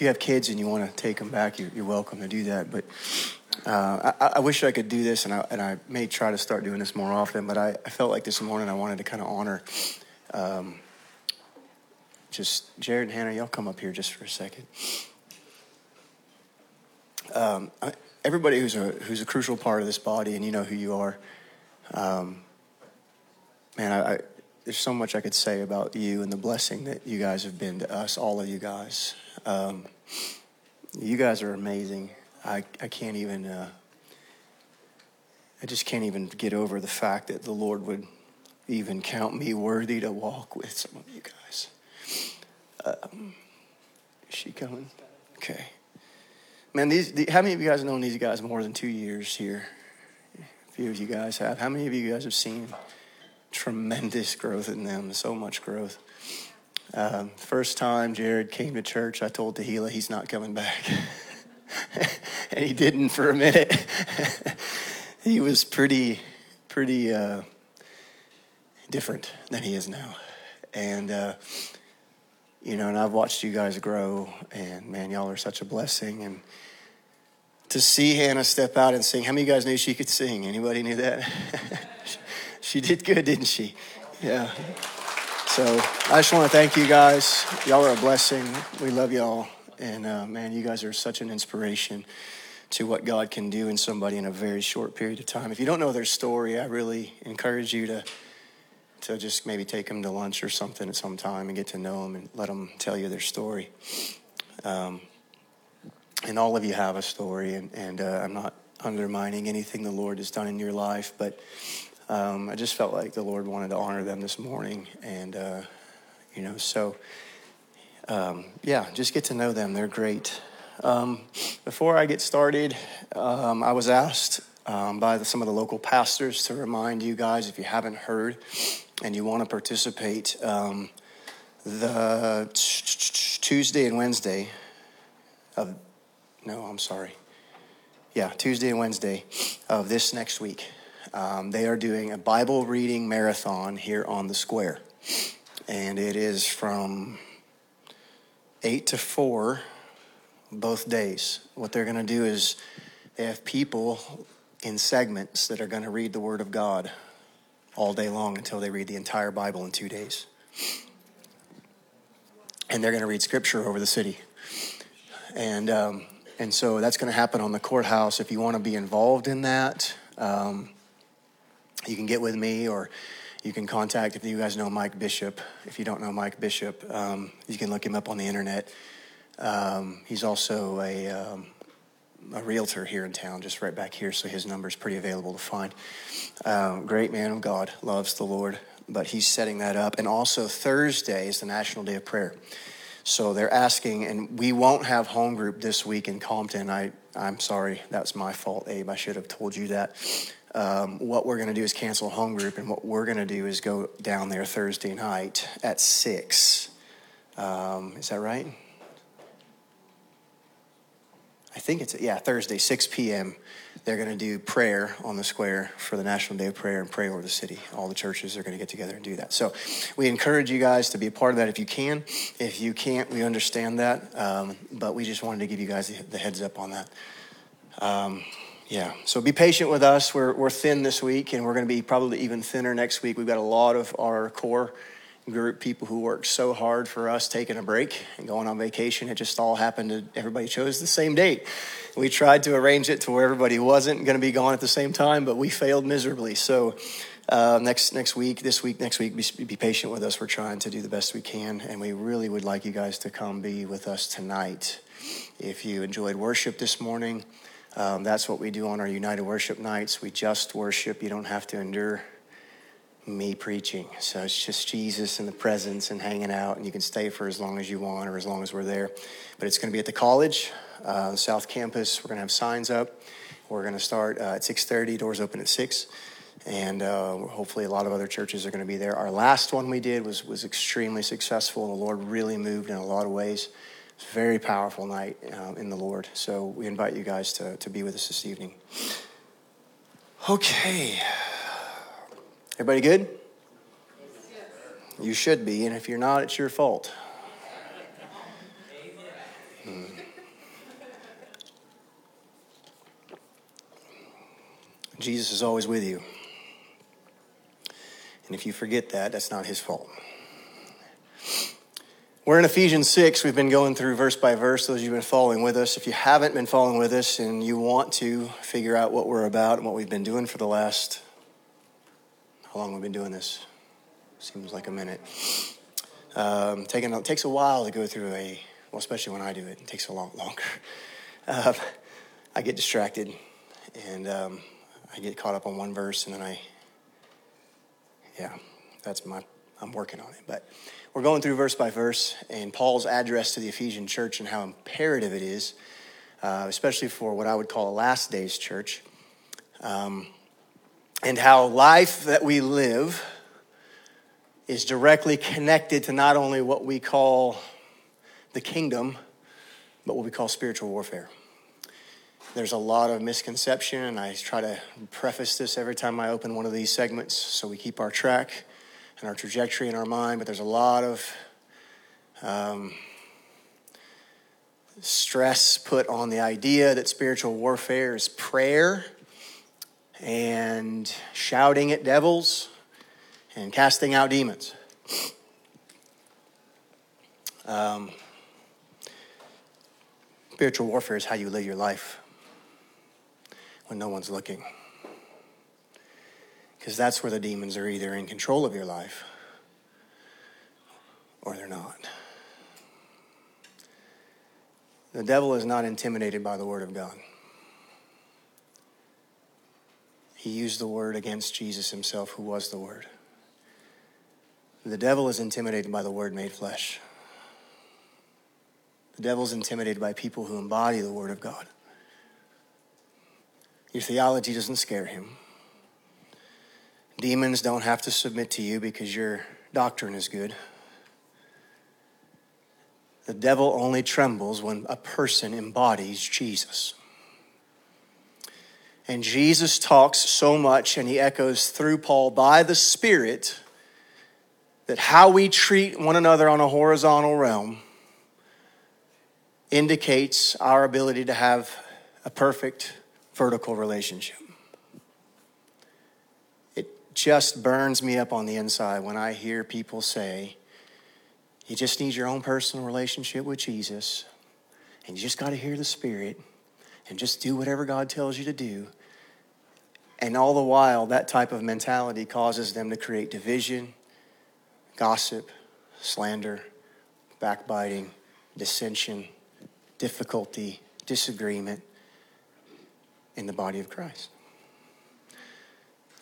if you have kids and you want to take them back, you're, you're welcome to do that. But uh, I, I, wish I could do this, and I, and I may try to start doing this more often. But I, I felt like this morning I wanted to kind of honor. Um, just Jared and Hannah, y'all come up here just for a second. Um, everybody who's a who's a crucial part of this body, and you know who you are. Um, man, I, I, there's so much I could say about you and the blessing that you guys have been to us, all of you guys. Um, you guys are amazing. I, I can't even, uh, I just can't even get over the fact that the Lord would even count me worthy to walk with some of you guys. Um, is she coming? Okay. Man, these, the, how many of you guys have known these guys more than two years here? A few of you guys have. How many of you guys have seen tremendous growth in them? So much growth. Um, first time Jared came to church, I told Tahila he's not coming back. and he didn't for a minute. he was pretty, pretty uh, different than he is now. And, uh, you know, and I've watched you guys grow, and man, y'all are such a blessing. And to see Hannah step out and sing, how many of you guys knew she could sing? Anybody knew that? she did good, didn't she? Yeah. So I just want to thank you guys. Y'all are a blessing. We love y'all. And uh, man, you guys are such an inspiration to what God can do in somebody in a very short period of time. If you don't know their story, I really encourage you to to just maybe take them to lunch or something at some time and get to know them and let them tell you their story. Um, and all of you have a story, and, and uh, I'm not undermining anything the Lord has done in your life, but um, I just felt like the Lord wanted to honor them this morning, and uh, you know, so um, yeah, just get to know them. They're great. Um, before I get started, um, I was asked um, by the, some of the local pastors to remind you guys, if you haven't heard and you want to participate, um, the Tuesday and Wednesday of, no, I'm sorry. Yeah, Tuesday and Wednesday of this next week, um, they are doing a Bible reading marathon here on the square. And it is from 8 to 4 both days. What they're going to do is they have people in segments that are going to read the Word of God all day long until they read the entire Bible in two days. And they're going to read Scripture over the city. And, um, and so that's going to happen on the courthouse. If you want to be involved in that, um, you can get with me or you can contact, if you guys know Mike Bishop. If you don't know Mike Bishop, um, you can look him up on the internet. Um, he's also a, um, a realtor here in town, just right back here, so his number is pretty available to find. Um, great man of God, loves the Lord, but he's setting that up. And also, Thursday is the National Day of Prayer. So they're asking, and we won't have home group this week in Compton. I, I'm sorry, that's my fault, Abe. I should have told you that um, what we're going to do is cancel home group, and what we're going to do is go down there Thursday night at 6. Um, is that right? I think it's, yeah, Thursday, 6 p.m. They're going to do prayer on the square for the National Day of Prayer and pray over the city. All the churches are going to get together and do that. So we encourage you guys to be a part of that if you can. If you can't, we understand that. Um, but we just wanted to give you guys the, the heads up on that. Yeah, so be patient with us. We're, we're thin this week, and we're going to be probably even thinner next week. We've got a lot of our core group people who worked so hard for us taking a break and going on vacation. It just all happened to everybody chose the same date. We tried to arrange it to where everybody wasn't going to be gone at the same time, but we failed miserably. So uh, next next week, this week, next week, be, be patient with us. We're trying to do the best we can, and we really would like you guys to come be with us tonight. If you enjoyed worship this morning. Um, that's what we do on our United Worship nights. We just worship. You don't have to endure me preaching. So it's just Jesus in the presence and hanging out, and you can stay for as long as you want or as long as we're there. But it's going to be at the college, uh, South Campus. We're going to have signs up. We're going to start uh, at 6:30. Doors open at six, and uh, hopefully a lot of other churches are going to be there. Our last one we did was was extremely successful. The Lord really moved in a lot of ways. It's a very powerful night um, in the Lord. So we invite you guys to, to be with us this evening. Okay. Everybody good? You should be, and if you're not, it's your fault. Hmm. Jesus is always with you. And if you forget that, that's not his fault. We're in Ephesians 6. We've been going through verse by verse, those of you have been following with us. If you haven't been following with us and you want to figure out what we're about and what we've been doing for the last, how long we've been doing this? Seems like a minute. Um, taking, it takes a while to go through a, well, especially when I do it, it takes a lot longer. Uh, I get distracted and um, I get caught up on one verse and then I, yeah, that's my, I'm working on it. But we're going through verse by verse and Paul's address to the Ephesian church and how imperative it is, uh, especially for what I would call a last days church, um, and how life that we live is directly connected to not only what we call the kingdom, but what we call spiritual warfare. There's a lot of misconception, and I try to preface this every time I open one of these segments so we keep our track and our trajectory in our mind, but there's a lot of um, stress put on the idea that spiritual warfare is prayer and shouting at devils and casting out demons. Um, spiritual warfare is how you live your life when no one's looking. Because that's where the demons are either in control of your life or they're not. The devil is not intimidated by the word of God. He used the word against Jesus himself, who was the word. The devil is intimidated by the word made flesh. The devil is intimidated by people who embody the word of God. Your theology doesn't scare him. Demons don't have to submit to you because your doctrine is good. The devil only trembles when a person embodies Jesus. And Jesus talks so much, and he echoes through Paul by the Spirit that how we treat one another on a horizontal realm indicates our ability to have a perfect vertical relationship just burns me up on the inside when I hear people say, you just need your own personal relationship with Jesus, and you just got to hear the Spirit, and just do whatever God tells you to do. And all the while, that type of mentality causes them to create division, gossip, slander, backbiting, dissension, difficulty, disagreement in the body of Christ.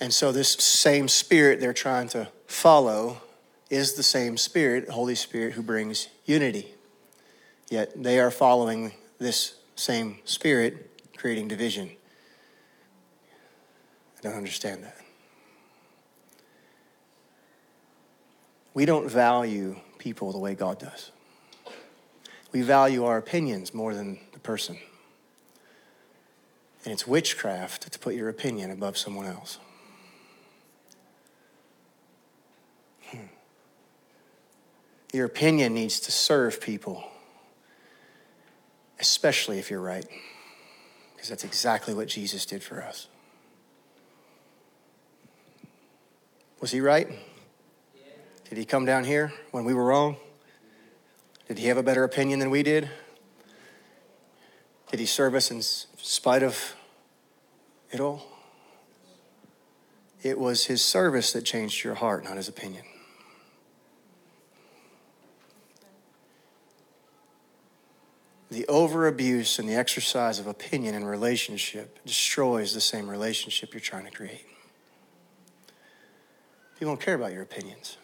And so, this same spirit they're trying to follow is the same spirit, Holy Spirit, who brings unity. Yet they are following this same spirit, creating division. I don't understand that. We don't value people the way God does. We value our opinions more than the person. And it's witchcraft to put your opinion above someone else. Your opinion needs to serve people, especially if you're right, because that's exactly what Jesus did for us. Was he right? Did he come down here when we were wrong? Did he have a better opinion than we did? Did he serve us in spite of it all? It was his service that changed your heart, not his opinion. The overabuse and the exercise of opinion in relationship destroys the same relationship you're trying to create. People don't care about your opinions.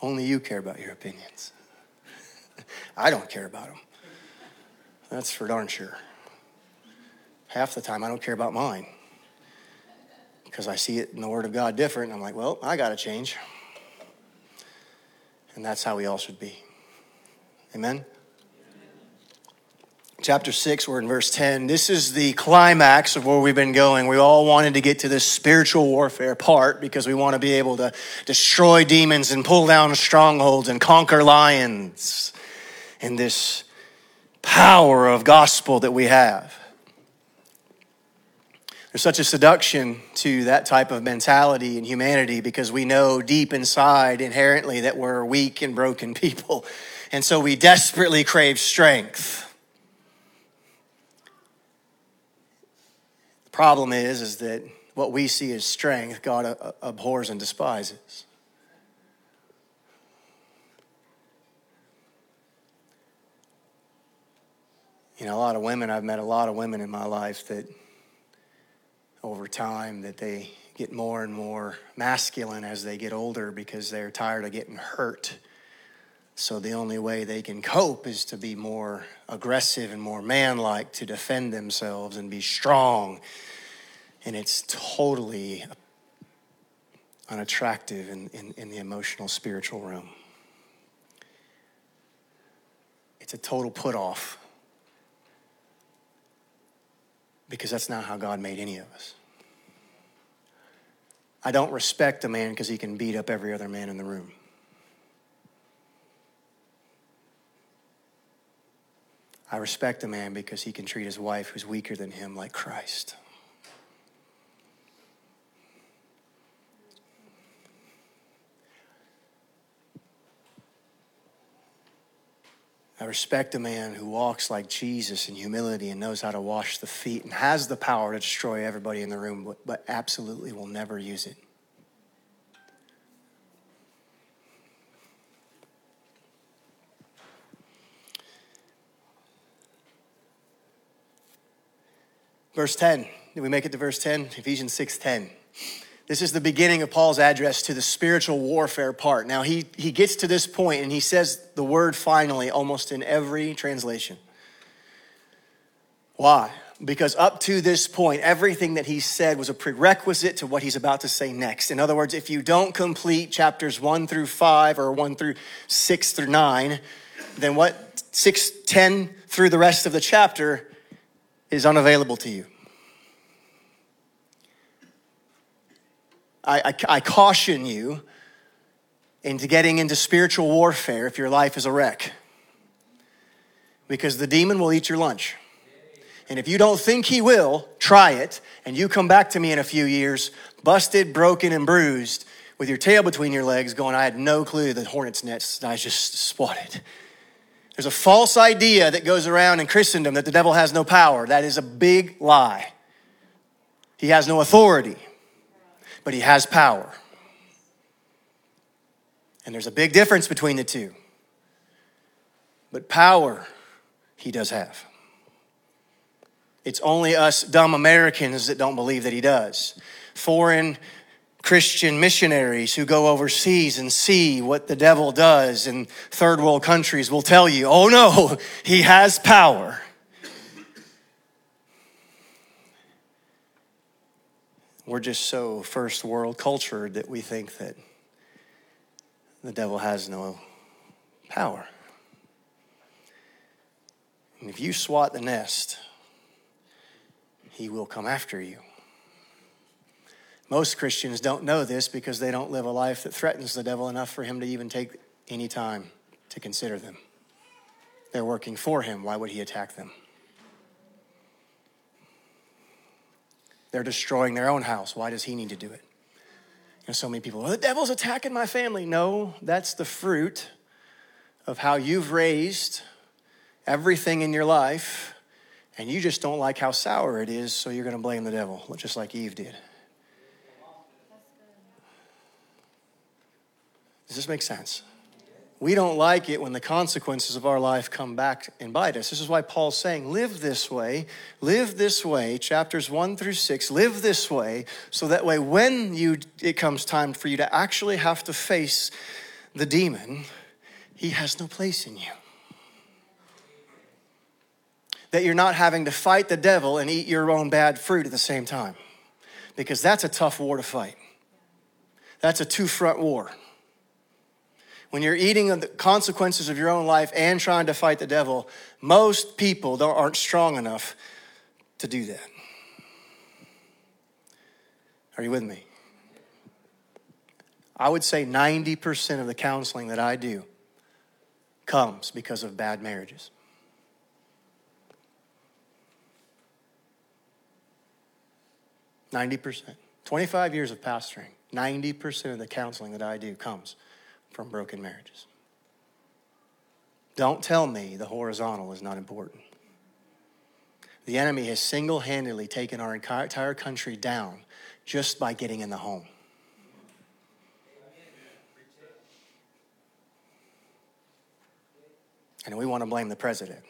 Only you care about your opinions. I don't care about them. That's for darn sure. Half the time, I don't care about mine because I see it in the Word of God different. I'm like, well, I got to change. And that's how we all should be. Amen? Chapter 6, we're in verse 10. This is the climax of where we've been going. We all wanted to get to this spiritual warfare part because we want to be able to destroy demons and pull down strongholds and conquer lions in this power of gospel that we have. There's such a seduction to that type of mentality in humanity because we know deep inside inherently that we're weak and broken people. And so we desperately crave strength. Problem is, is that what we see as strength, God abhors and despises. You know, a lot of women, I've met a lot of women in my life that over time that they get more and more masculine as they get older because they're tired of getting hurt. So the only way they can cope is to be more aggressive and more manlike to defend themselves and be strong. And it's totally unattractive in, in, in the emotional, spiritual realm. It's a total put off because that's not how God made any of us. I don't respect a man because he can beat up every other man in the room. I respect a man because he can treat his wife who's weaker than him like Christ. I respect a man who walks like Jesus in humility and knows how to wash the feet and has the power to destroy everybody in the room, but, absolutely will never use it. Verse 10. Did we make it to verse 10? Ephesians 6 10. This is the beginning of Paul's address to the spiritual warfare part. Now, he, he gets to this point and he says the word finally almost in every translation. Why? Because up to this point, everything that he said was a prerequisite to what he's about to say next. In other words, if you don't complete chapters one through five or one through six through nine, then what six, ten through the rest of the chapter is unavailable to you. I, I, I caution you into getting into spiritual warfare if your life is a wreck. Because the demon will eat your lunch. And if you don't think he will, try it, and you come back to me in a few years, busted, broken, and bruised, with your tail between your legs, going, I had no clue the hornet's nest I just swatted. There's a false idea that goes around in Christendom that the devil has no power. That is a big lie. He has no authority but he has power. And there's a big difference between the two. But power, he does have. It's only us dumb Americans that don't believe that he does. Foreign Christian missionaries who go overseas and see what the devil does in third world countries will tell you, oh no, he has power. We're just so first world cultured that we think that the devil has no power. And if you swat the nest, he will come after you. Most Christians don't know this because they don't live a life that threatens the devil enough for him to even take any time to consider them. They're working for him. Why would he attack them? They're destroying their own house. Why does he need to do it? You know, so many people, well, the devil's attacking my family. No, that's the fruit of how you've raised everything in your life, and you just don't like how sour it is, so you're going to blame the devil, just like Eve did. Does this make sense? We don't like it when the consequences of our life come back and bite us. This is why Paul's saying, live this way, live this way, chapters one through six, live this way, so that way when you it comes time for you to actually have to face the demon, he has no place in you. That you're not having to fight the devil and eat your own bad fruit at the same time. Because that's a tough war to fight. That's a two front war when you're eating the consequences of your own life and trying to fight the devil, most people don't, aren't strong enough to do that. Are you with me? I would say 90% of the counseling that I do comes because of bad marriages. Ninety percent. Twenty-five years of pastoring. Ninety percent of the counseling that I do comes from broken marriages. Don't tell me the horizontal is not important. The enemy has single handedly taken our entire country down just by getting in the home. And we want to blame the president.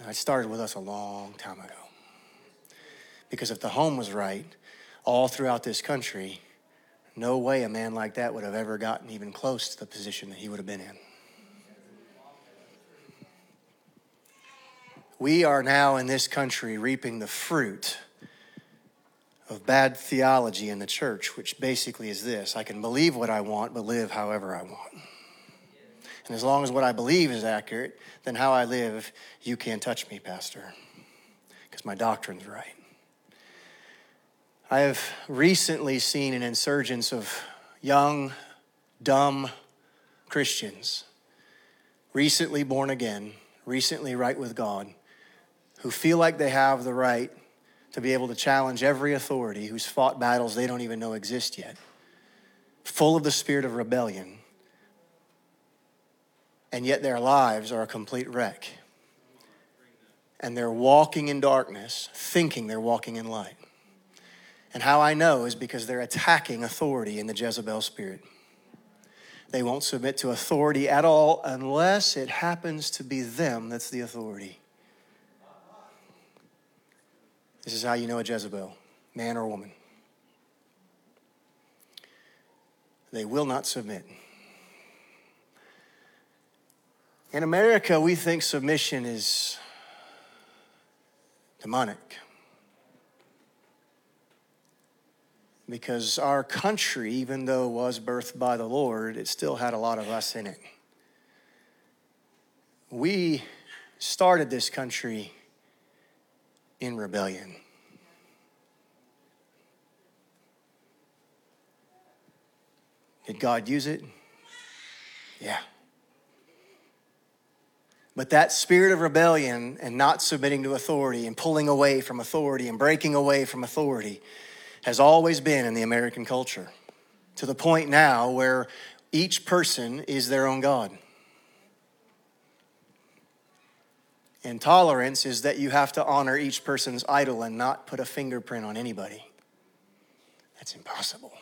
And it started with us a long time ago. Because if the home was right, all throughout this country, no way a man like that would have ever gotten even close to the position that he would have been in. We are now in this country reaping the fruit of bad theology in the church, which basically is this I can believe what I want, but live however I want. And as long as what I believe is accurate, then how I live, you can't touch me, Pastor, because my doctrine's right. I have recently seen an insurgence of young, dumb Christians, recently born again, recently right with God, who feel like they have the right to be able to challenge every authority who's fought battles they don't even know exist yet, full of the spirit of rebellion and yet their lives are a complete wreck. And they're walking in darkness, thinking they're walking in light. And how I know is because they're attacking authority in the Jezebel spirit. They won't submit to authority at all unless it happens to be them that's the authority. This is how you know a Jezebel, man or woman. They will not submit. In America, we think submission is demonic. Because our country, even though it was birthed by the Lord, it still had a lot of us in it. We started this country in rebellion. Did God use it? Yeah. But that spirit of rebellion and not submitting to authority and pulling away from authority and breaking away from authority has always been in the American culture to the point now where each person is their own God. Intolerance is that you have to honor each person's idol and not put a fingerprint on anybody. That's impossible.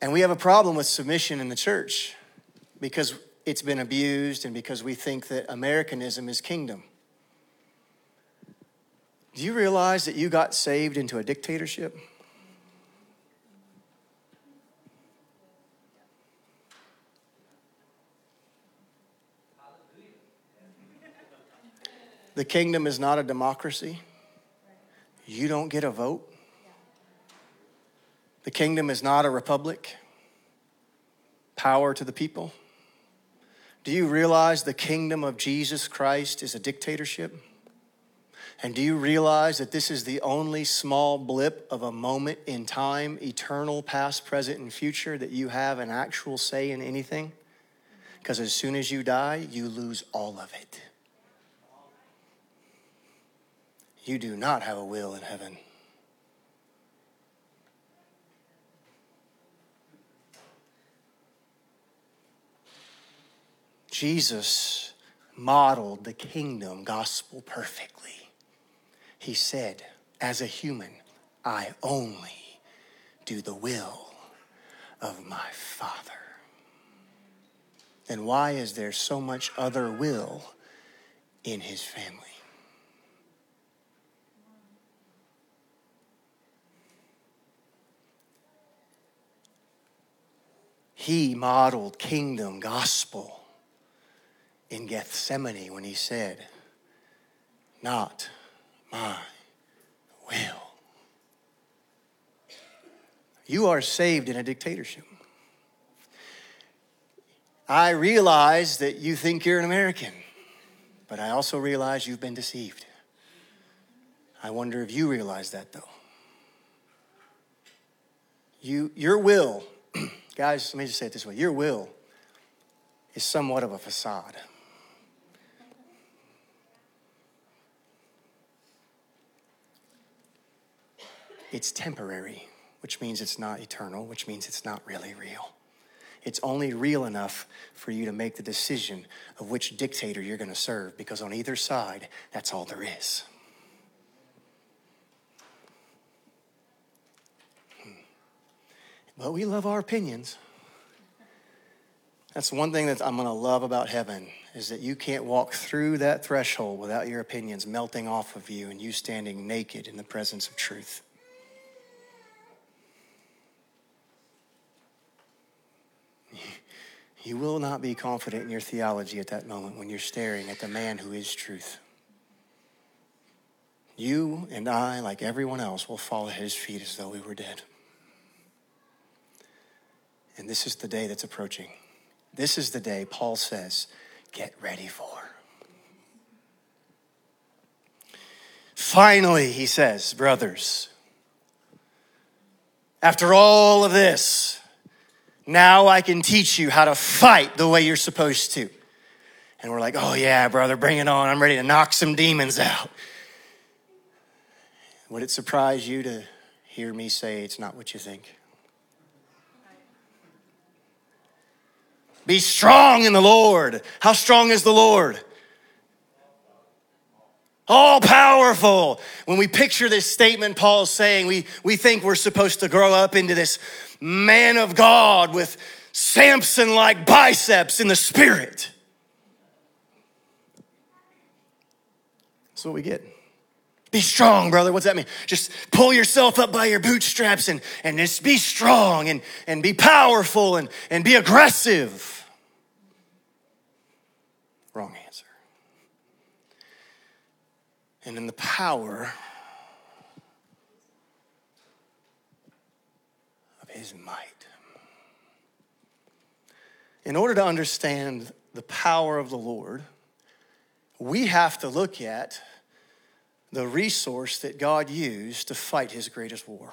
And we have a problem with submission in the church because it's been abused and because we think that Americanism is kingdom. Do you realize that you got saved into a dictatorship? The kingdom is not a democracy. You don't get a vote. The kingdom is not a republic. Power to the people. Do you realize the kingdom of Jesus Christ is a dictatorship? And do you realize that this is the only small blip of a moment in time, eternal, past, present, and future, that you have an actual say in anything? Because as soon as you die, you lose all of it. You do not have a will in heaven. Jesus modeled the kingdom gospel perfectly. He said, as a human, I only do the will of my Father. Then why is there so much other will in his family? He modeled kingdom gospel in Gethsemane when he said, Not my will. You are saved in a dictatorship. I realize that you think you're an American, but I also realize you've been deceived. I wonder if you realize that though. You, your will, guys, let me just say it this way your will is somewhat of a facade. It's temporary, which means it's not eternal, which means it's not really real. It's only real enough for you to make the decision of which dictator you're going to serve, because on either side, that's all there is. Hmm. But we love our opinions. That's one thing that I'm going to love about heaven is that you can't walk through that threshold without your opinions melting off of you and you standing naked in the presence of truth. You will not be confident in your theology at that moment when you're staring at the man who is truth. You and I, like everyone else, will fall at his feet as though we were dead. And this is the day that's approaching. This is the day Paul says, get ready for. Finally, he says, brothers, after all of this, now I can teach you how to fight the way you're supposed to. And we're like, oh yeah, brother, bring it on. I'm ready to knock some demons out. Would it surprise you to hear me say it's not what you think? Be strong in the Lord. How strong is the Lord? All powerful. When we picture this statement Paul's saying, we, we think we're supposed to grow up into this man of God with Samson like biceps in the spirit. That's what we get. Be strong, brother. What's that mean? Just pull yourself up by your bootstraps and, and just be strong and, and be powerful and, and be aggressive. Wrong answer. And in the power of his might. In order to understand the power of the Lord, we have to look at the resource that God used to fight his greatest war.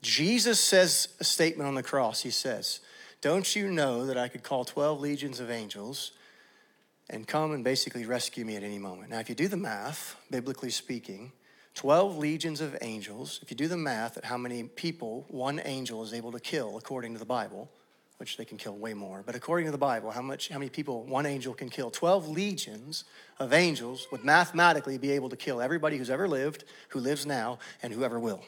Jesus says a statement on the cross. He says, Don't you know that I could call 12 legions of angels and come and basically rescue me at any moment? Now, if you do the math, biblically speaking, 12 legions of angels, if you do the math at how many people one angel is able to kill according to the Bible, which they can kill way more, but according to the Bible, how much how many people one angel can kill? 12 legions of angels would mathematically be able to kill everybody who's ever lived, who lives now, and whoever will.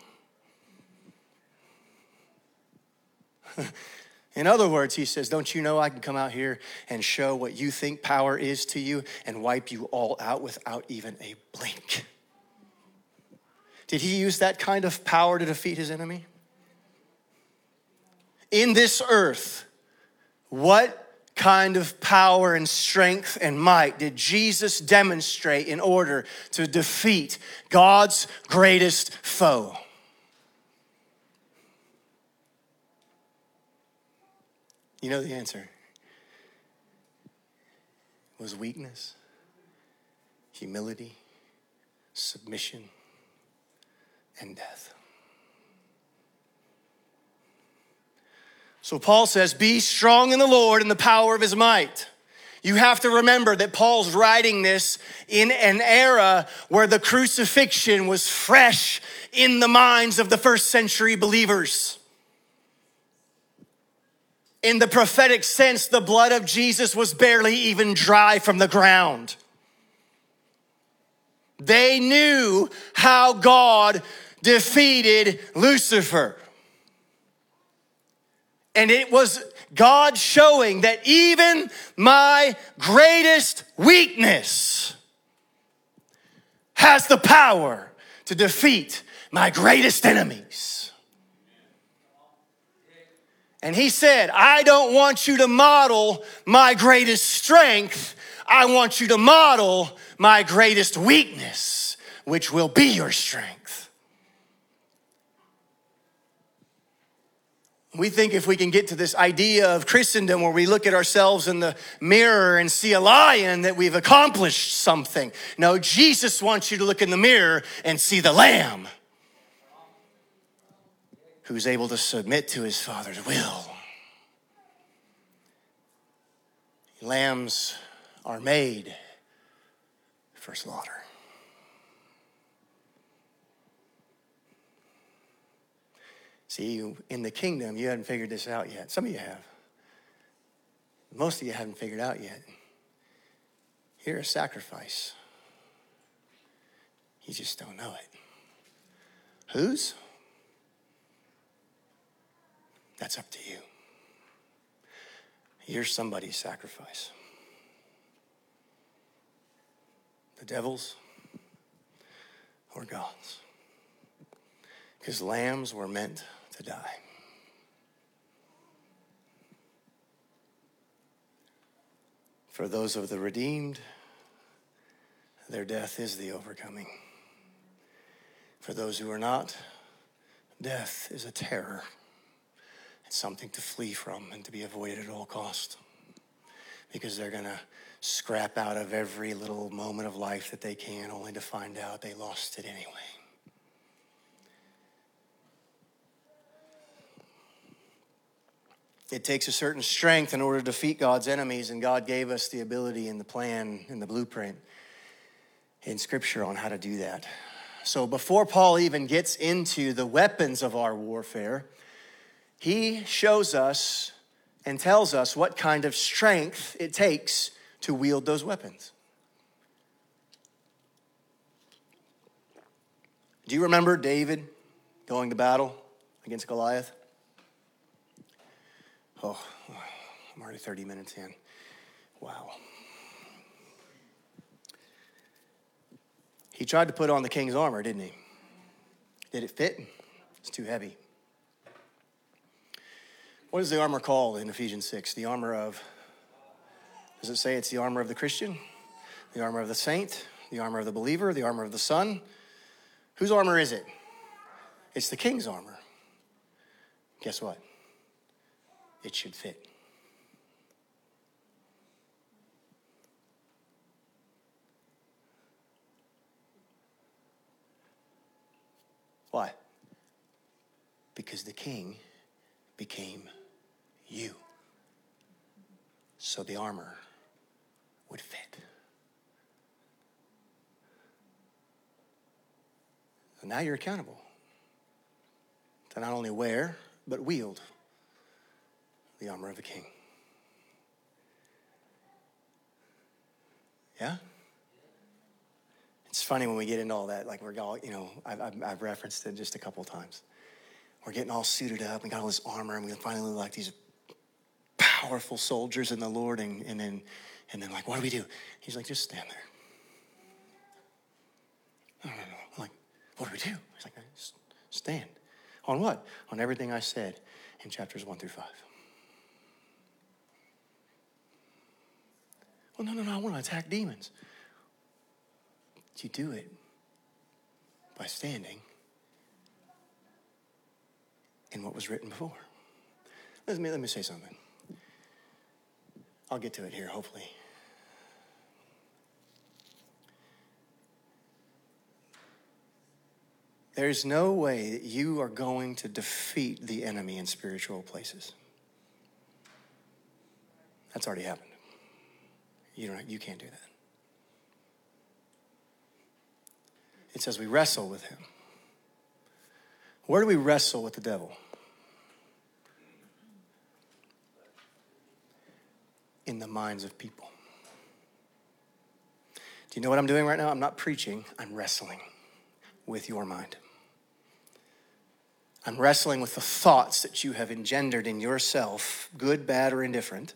In other words, he says, Don't you know I can come out here and show what you think power is to you and wipe you all out without even a blink? Did he use that kind of power to defeat his enemy? In this earth, what kind of power and strength and might did Jesus demonstrate in order to defeat God's greatest foe? You know the answer. It was weakness, humility, submission, and death. So Paul says, Be strong in the Lord and the power of his might. You have to remember that Paul's writing this in an era where the crucifixion was fresh in the minds of the first century believers. In the prophetic sense, the blood of Jesus was barely even dry from the ground. They knew how God defeated Lucifer. And it was God showing that even my greatest weakness has the power to defeat my greatest enemies. And he said, I don't want you to model my greatest strength. I want you to model my greatest weakness, which will be your strength. We think if we can get to this idea of Christendom where we look at ourselves in the mirror and see a lion that we've accomplished something. No, Jesus wants you to look in the mirror and see the lamb who's able to submit to his Father's will. Lambs are made for slaughter. See, in the kingdom, you haven't figured this out yet. Some of you have. Most of you haven't figured out yet. You're a sacrifice. You just don't know it. Whose? That's up to you. You're somebody's sacrifice. The devil's or God's. Because lambs were meant to die. For those of the redeemed, their death is the overcoming. For those who are not, death is a terror. It's something to flee from and to be avoided at all cost. Because they're going to scrap out of every little moment of life that they can, only to find out they lost it anyway. It takes a certain strength in order to defeat God's enemies, and God gave us the ability and the plan and the blueprint in Scripture on how to do that. So before Paul even gets into the weapons of our warfare, he shows us and tells us what kind of strength it takes to wield those weapons. Do you remember David going to battle against Goliath? Oh, I'm already 30 minutes in. Wow. He tried to put on the king's armor, didn't he? Did it fit? It's too heavy. What is the armor called in Ephesians 6? The armor of, does it say it's the armor of the Christian? The armor of the saint? The armor of the believer? The armor of the son? Whose armor is it? It's the king's armor. Guess what? it should fit. Why? Because the king became you. So the armor would fit. So now you're accountable to not only wear, but wield the armor of a king. Yeah? It's funny when we get into all that, like we're all, you know, I've, I've, I've referenced it just a couple times. We're getting all suited up and got all this armor, and we finally look like these powerful soldiers in the Lord, and, and then, and then like, what do we do? He's like, just stand there. No, no, no. I'm like, what do we do? He's like, stand. On what? On everything I said in chapters one through five. Well, no, no, no, I want to attack demons. You do it by standing in what was written before. Let me, let me say something. I'll get to it here, hopefully. There's no way that you are going to defeat the enemy in spiritual places. That's already happened. You, don't, you can't do that. It says we wrestle with him. Where do we wrestle with the devil? In the minds of people. Do you know what I'm doing right now? I'm not preaching, I'm wrestling with your mind. I'm wrestling with the thoughts that you have engendered in yourself, good, bad, or indifferent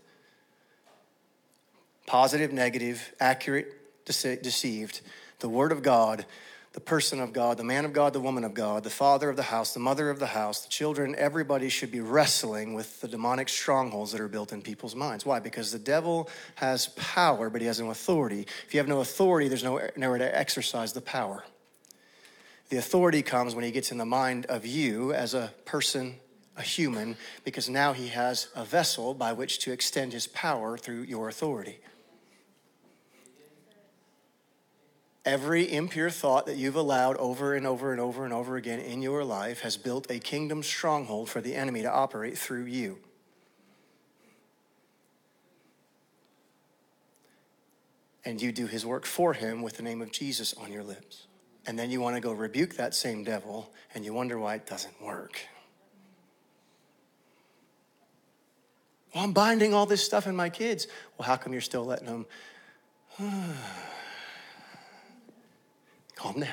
positive, negative, accurate, dece- deceived, the Word of God, the person of God, the man of God, the woman of God, the father of the house, the mother of the house, the children, everybody should be wrestling with the demonic strongholds that are built in people's minds. Why? Because the devil has power, but he has no authority. If you have no authority, there's no, nowhere to exercise the power. The authority comes when he gets in the mind of you as a person, a human, because now he has a vessel by which to extend his power through your authority. Every impure thought that you've allowed over and over and over and over again in your life has built a kingdom stronghold for the enemy to operate through you. and you do his work for him with the name of Jesus on your lips. And then you want to go rebuke that same devil and you wonder why it doesn't work. Well, I'm binding all this stuff in my kids. Well, how come you're still letting them? Calm down.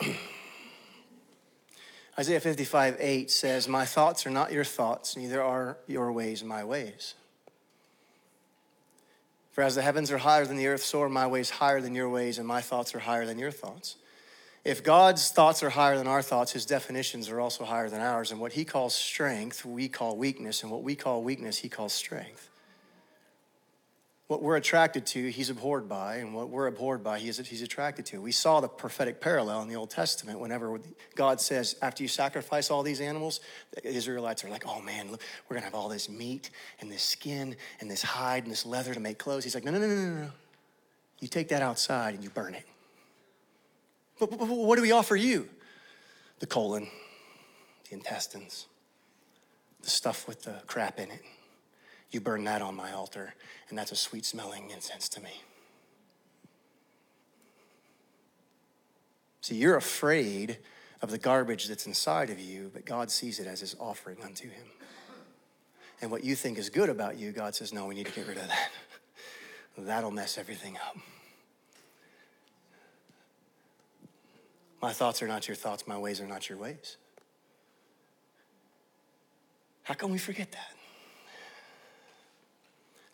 Isaiah 55, 8 says, My thoughts are not your thoughts, neither are your ways my ways. For as the heavens are higher than the earth, so are my ways higher than your ways, and my thoughts are higher than your thoughts. If God's thoughts are higher than our thoughts, his definitions are also higher than ours. And what he calls strength, we call weakness. And what we call weakness, he calls strength. What we're attracted to, he's abhorred by, and what we're abhorred by, he's, he's attracted to. We saw the prophetic parallel in the Old Testament whenever God says, after you sacrifice all these animals, the Israelites are like, oh man, look, we're gonna have all this meat and this skin and this hide and this leather to make clothes. He's like, no, no, no, no, no. no. You take that outside and you burn it. But, but, but what do we offer you? The colon, the intestines, the stuff with the crap in it. You burn that on my altar, and that's a sweet smelling incense to me. See, you're afraid of the garbage that's inside of you, but God sees it as his offering unto him. And what you think is good about you, God says, no, we need to get rid of that. That'll mess everything up. My thoughts are not your thoughts, my ways are not your ways. How can we forget that?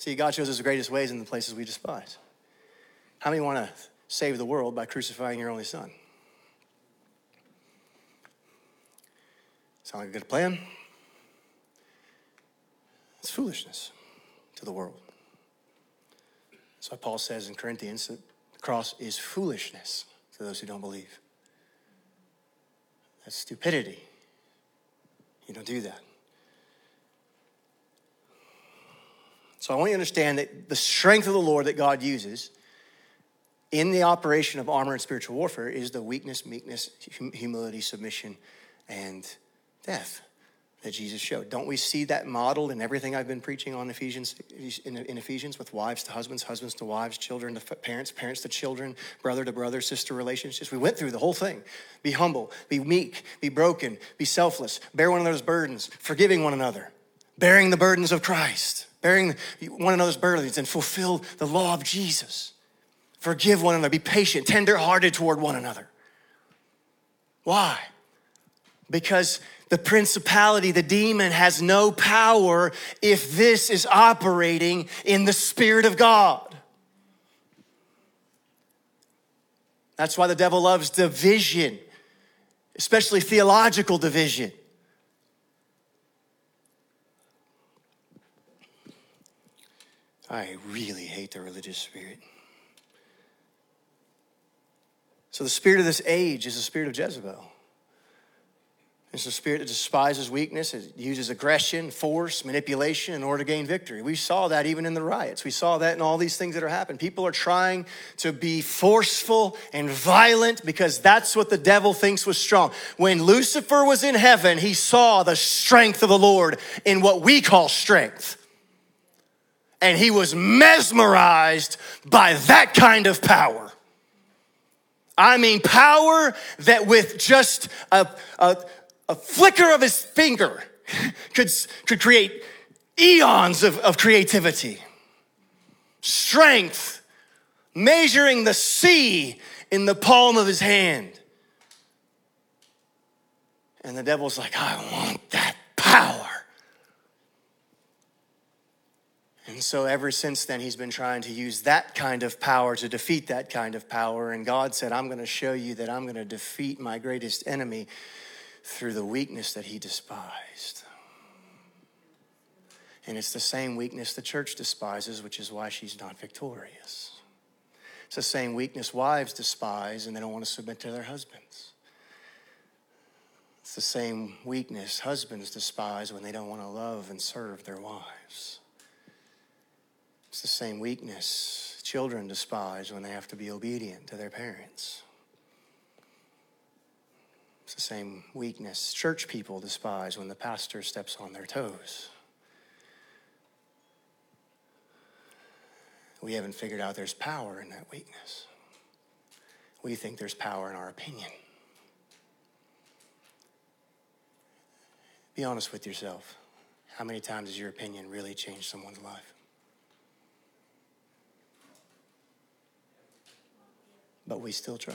See, God shows us the greatest ways in the places we despise. How many want to save the world by crucifying your only son? Sound like a good plan? It's foolishness to the world. That's why Paul says in Corinthians that the cross is foolishness to those who don't believe. That's stupidity. You don't do that. So I want you to understand that the strength of the Lord that God uses in the operation of armor and spiritual warfare is the weakness, meekness, humility, submission, and death that Jesus showed. Don't we see that modeled in everything I've been preaching on Ephesians in, in, Ephesians with wives to husbands, husbands to wives, children to parents, parents to children, brother to brother, sister relationships. We went through the whole thing. Be humble, be meek, be broken, be selfless, bear one another's burdens, forgiving one another, bearing the burdens of Christ bearing one another's burdens and fulfill the law of Jesus. Forgive one another, be patient, tender-hearted toward one another. Why? Because the principality, the demon, has no power if this is operating in the Spirit of God. That's why the devil loves division, especially theological division. I really hate the religious spirit. So, the spirit of this age is the spirit of Jezebel. It's a spirit that despises weakness. It uses aggression, force, manipulation in order to gain victory. We saw that even in the riots. We saw that in all these things that are happening. People are trying to be forceful and violent because that's what the devil thinks was strong. When Lucifer was in heaven, he saw the strength of the Lord in what we call strength and he was mesmerized by that kind of power. I mean, power that with just a, a, a flicker of his finger could, could create eons of, of creativity. Strength, measuring the sea in the palm of his hand. And the devil's like, I want that power. And so, ever since then, he's been trying to use that kind of power to defeat that kind of power. And God said, I'm going to show you that I'm going to defeat my greatest enemy through the weakness that he despised. And it's the same weakness the church despises, which is why she's not victorious. It's the same weakness wives despise and they don't want to submit to their husbands. It's the same weakness husbands despise when they don't want to love and serve their wives. It's the same weakness children despise when they have to be obedient to their parents. It's the same weakness church people despise when the pastor steps on their toes. We haven't figured out there's power in that weakness. We think there's power in our opinion. Be honest with yourself. How many times has your opinion really changed someone's life? But we still try.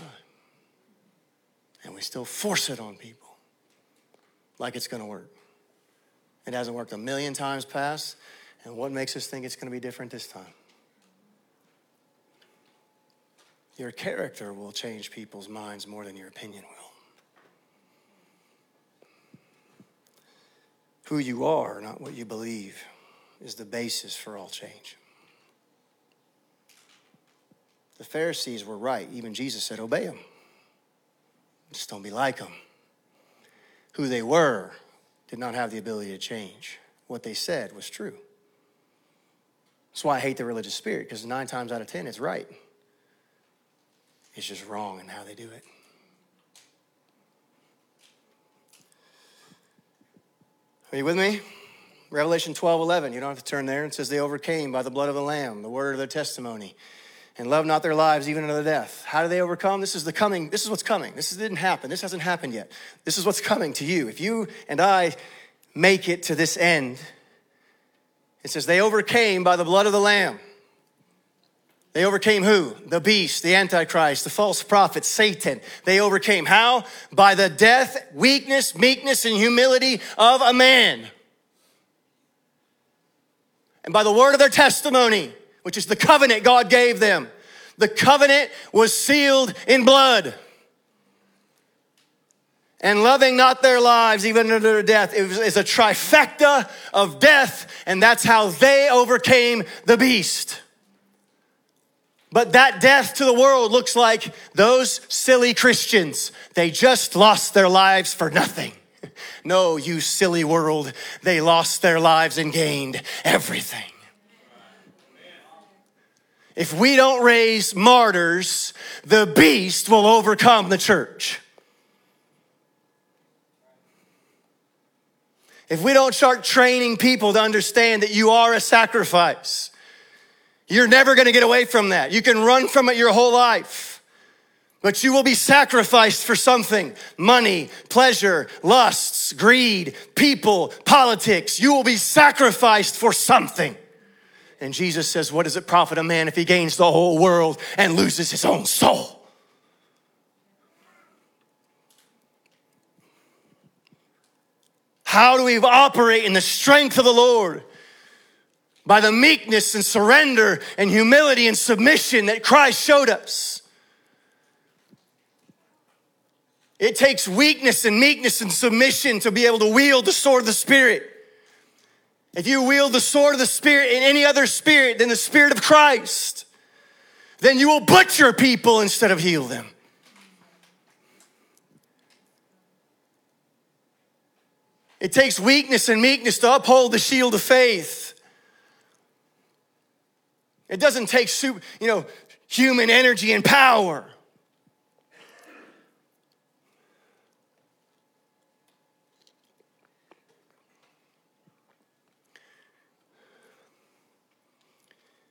And we still force it on people like it's going to work. It hasn't worked a million times past. And what makes us think it's going to be different this time? Your character will change people's minds more than your opinion will. Who you are, not what you believe, is the basis for all change. The Pharisees were right. Even Jesus said, Obey them. Just don't be like them. Who they were did not have the ability to change. What they said was true. That's why I hate the religious spirit, because nine times out of ten, it's right. It's just wrong in how they do it. Are you with me? Revelation 12 11. You don't have to turn there. It says, They overcame by the blood of the Lamb, the word of their testimony, and love not their lives even unto death. How do they overcome? This is the coming. This is what's coming. This didn't happen. This hasn't happened yet. This is what's coming to you. If you and I make it to this end, it says, They overcame by the blood of the Lamb. They overcame who? The beast, the Antichrist, the false prophet, Satan. They overcame how? By the death, weakness, meekness, and humility of a man. And by the word of their testimony, which is the covenant God gave them. The covenant was sealed in blood. And loving not their lives even unto their death. Was a trifecta of death, and that's how they overcame the beast. But that death to the world looks like those silly Christians. They just lost their lives for nothing. No, you silly world, they lost their lives and gained everything. If we don't raise martyrs, the beast will overcome the church. If we don't start training people to understand that you are a sacrifice, you're never going to get away from that. You can run from it your whole life, but you will be sacrificed for something money, pleasure, lusts, greed, people, politics. You will be sacrificed for something. And Jesus says, What does it profit a man if he gains the whole world and loses his own soul? How do we operate in the strength of the Lord? by the meekness and surrender and humility and submission that Christ showed us. It takes weakness and meekness and submission to be able to wield the sword of the Spirit. If you wield the sword of the Spirit in any other spirit than the Spirit of Christ, then you will butcher people instead of heal them. It takes weakness and meekness to uphold the shield of faith. It doesn't take super, you know, human energy and power.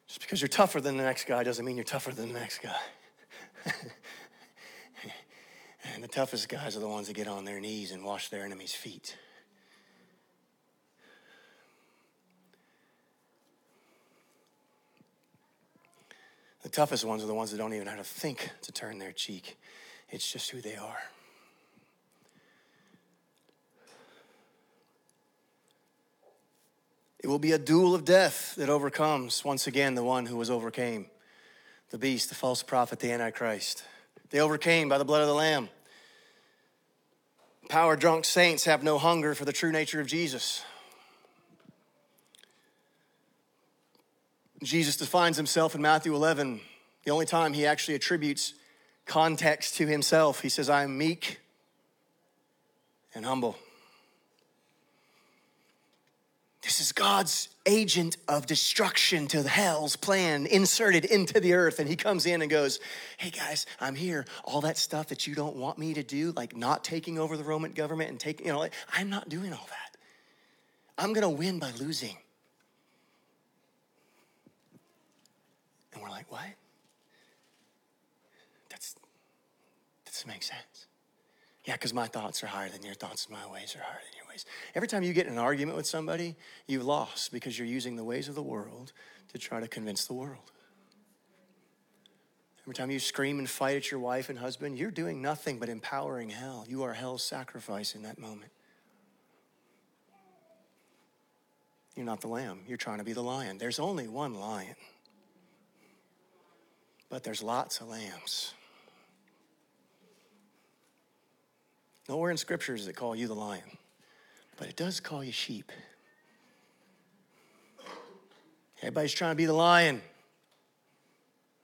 Just because you're tougher than the next guy doesn't mean you're tougher than the next guy. and the toughest guys are the ones that get on their knees and wash their enemies' feet. The toughest ones are the ones that don't even know how to think to turn their cheek. It's just who they are. It will be a duel of death that overcomes, once again, the one who was overcame the beast, the false prophet, the Antichrist. They overcame by the blood of the Lamb. Power drunk saints have no hunger for the true nature of Jesus. Jesus defines himself in Matthew 11, the only time he actually attributes context to himself. He says, I am meek and humble. This is God's agent of destruction to the hell's plan inserted into the earth. And he comes in and goes, Hey guys, I'm here. All that stuff that you don't want me to do, like not taking over the Roman government and taking, you know, I'm not doing all that. I'm gonna win by losing. And we're like, what? That's, that doesn't make sense. Yeah, because my thoughts are higher than your thoughts, and my ways are higher than your ways. Every time you get in an argument with somebody, you've lost because you're using the ways of the world to try to convince the world. Every time you scream and fight at your wife and husband, you're doing nothing but empowering hell. You are hell's sacrifice in that moment. You're not the lamb, you're trying to be the lion. There's only one lion, but there's lots of lambs. Nowhere in scripture does it call you the lion, but it does call you sheep. Everybody's trying to be the lion.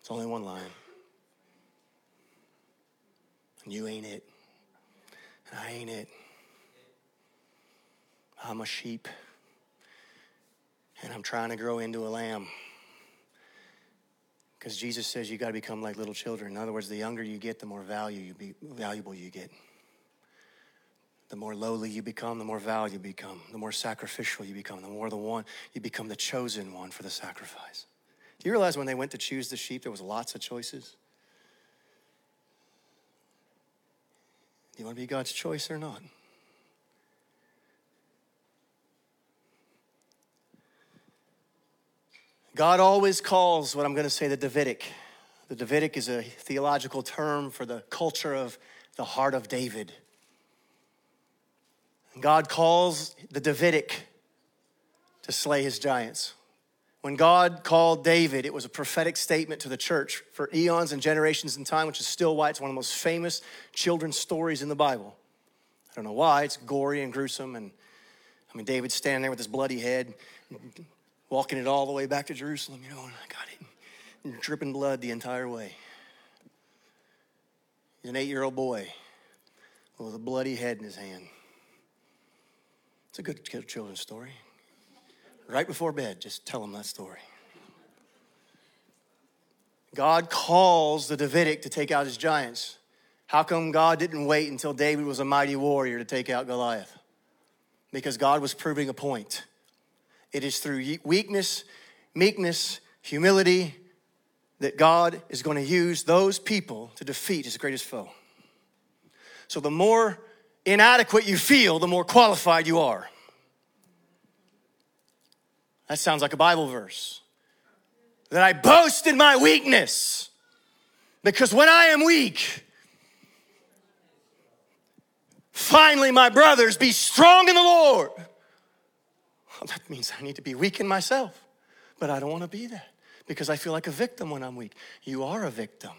It's only one lion. And you ain't it. And I ain't it. I'm a sheep. And I'm trying to grow into a lamb. Because Jesus says you got to become like little children. In other words, the younger you get, the more value you be, valuable you get. The more lowly you become, the more valuable you become. The more sacrificial you become, the more the one you become the chosen one for the sacrifice. Do you realize when they went to choose the sheep, there was lots of choices? Do you want to be God's choice or not? God always calls what I'm going to say the Davidic. The Davidic is a theological term for the culture of the heart of David. God calls the Davidic to slay his giants. When God called David, it was a prophetic statement to the church for eons and generations in time, which is still why it's one of the most famous children's stories in the Bible. I don't know why, it's gory and gruesome. And I mean, David's standing there with his bloody head, walking it all the way back to Jerusalem, you know, and I got it dripping blood the entire way. He's an eight year old boy with a bloody head in his hand. It's a good children's story. Right before bed, just tell them that story. God calls the Davidic to take out his giants. How come God didn't wait until David was a mighty warrior to take out Goliath? Because God was proving a point. It is through weakness, meekness, humility that God is going to use those people to defeat his greatest foe. So the more inadequate you feel, the more qualified you are. That sounds like a Bible verse. That I boast in my weakness. Because when I am weak, finally, my brothers, be strong in the Lord. Well, that means I need to be weak in myself. But I don't want to be that because I feel like a victim when I'm weak. You are a victim.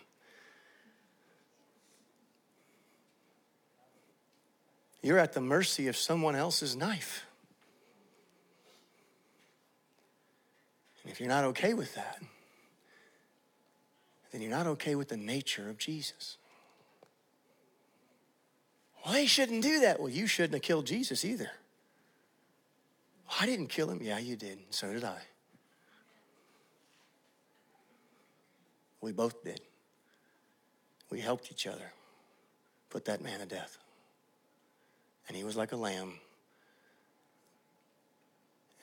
You're at the mercy of someone else's knife. And if you're not okay with that, then you're not okay with the nature of Jesus. Well, they shouldn't do that. Well, you shouldn't have killed Jesus either. I didn't kill him. Yeah, you did. So did I. We both did. We helped each other put that man to death and he was like a lamb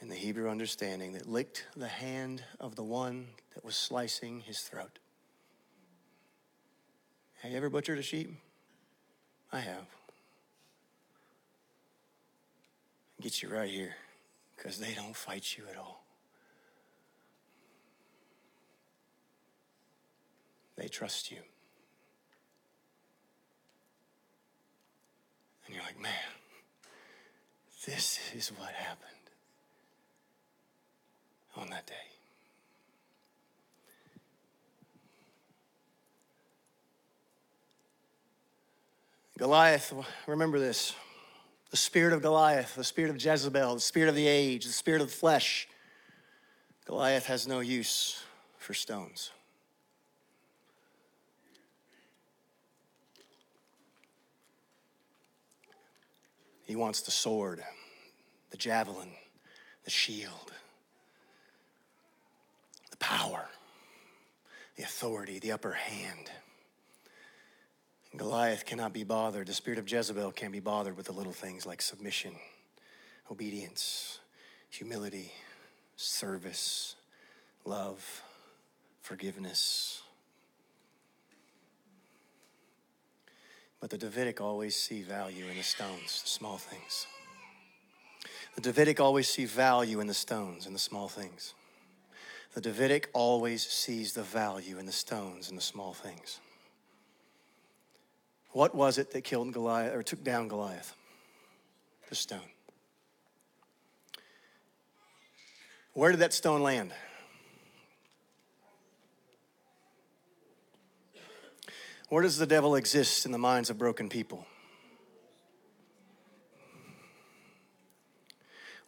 in the Hebrew understanding that licked the hand of the one that was slicing his throat. Have you ever butchered a sheep? I have. It gets you right here because they don't fight you at all. They trust you. And you're like, man, this is what happened on that day. Goliath, remember this the spirit of Goliath, the spirit of Jezebel, the spirit of the age, the spirit of the flesh. Goliath has no use for stones. He wants the sword, the javelin, the shield, the power, the authority, the upper hand. Goliath cannot be bothered. The spirit of Jezebel can't be bothered with the little things like submission, obedience, humility, service, love, forgiveness. But the Davidic always see value in the stones, the small things. The Davidic always see value in the stones and the small things. The Davidic always sees the value in the stones and the small things. What was it that killed Goliath or took down Goliath? The stone. Where did that stone land? Where does the devil exist in the minds of broken people?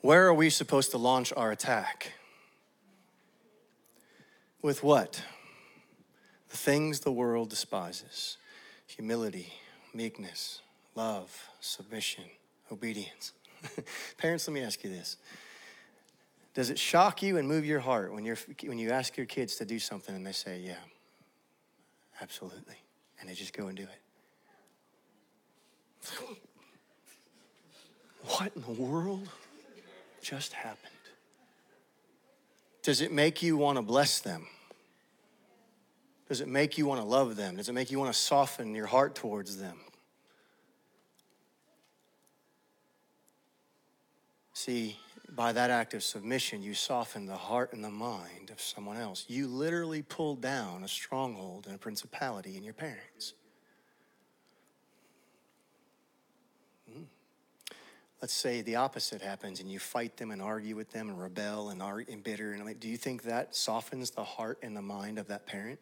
Where are we supposed to launch our attack? With what? The things the world despises humility, meekness, love, submission, obedience. Parents, let me ask you this. Does it shock you and move your heart when, you're, when you ask your kids to do something and they say, Yeah, absolutely? And they just go and do it? what in the world just happened? Does it make you want to bless them? Does it make you want to love them? Does it make you want to soften your heart towards them? See, by that act of submission, you soften the heart and the mind of someone else. You literally pull down a stronghold and a principality in your parents. Let's say the opposite happens and you fight them and argue with them and rebel and are and bitter. And like, do you think that softens the heart and the mind of that parent?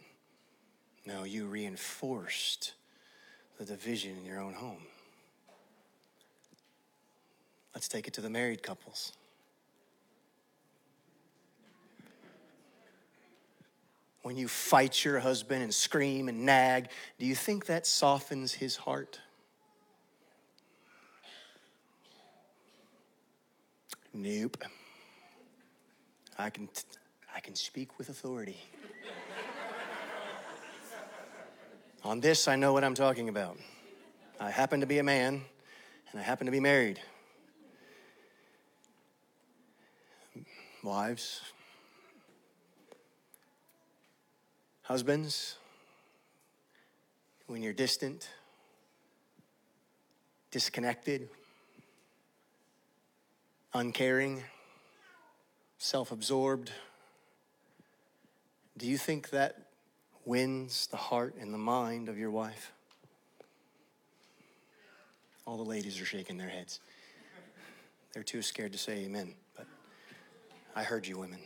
No, you reinforced the division in your own home. Let's take it to the married couples. When you fight your husband and scream and nag, do you think that softens his heart? Nope. I can, I can speak with authority. On this, I know what I'm talking about. I happen to be a man, and I happen to be married. Wives, husbands, when you're distant, disconnected, uncaring, self absorbed, do you think that wins the heart and the mind of your wife? All the ladies are shaking their heads. They're too scared to say amen, but I heard you, women.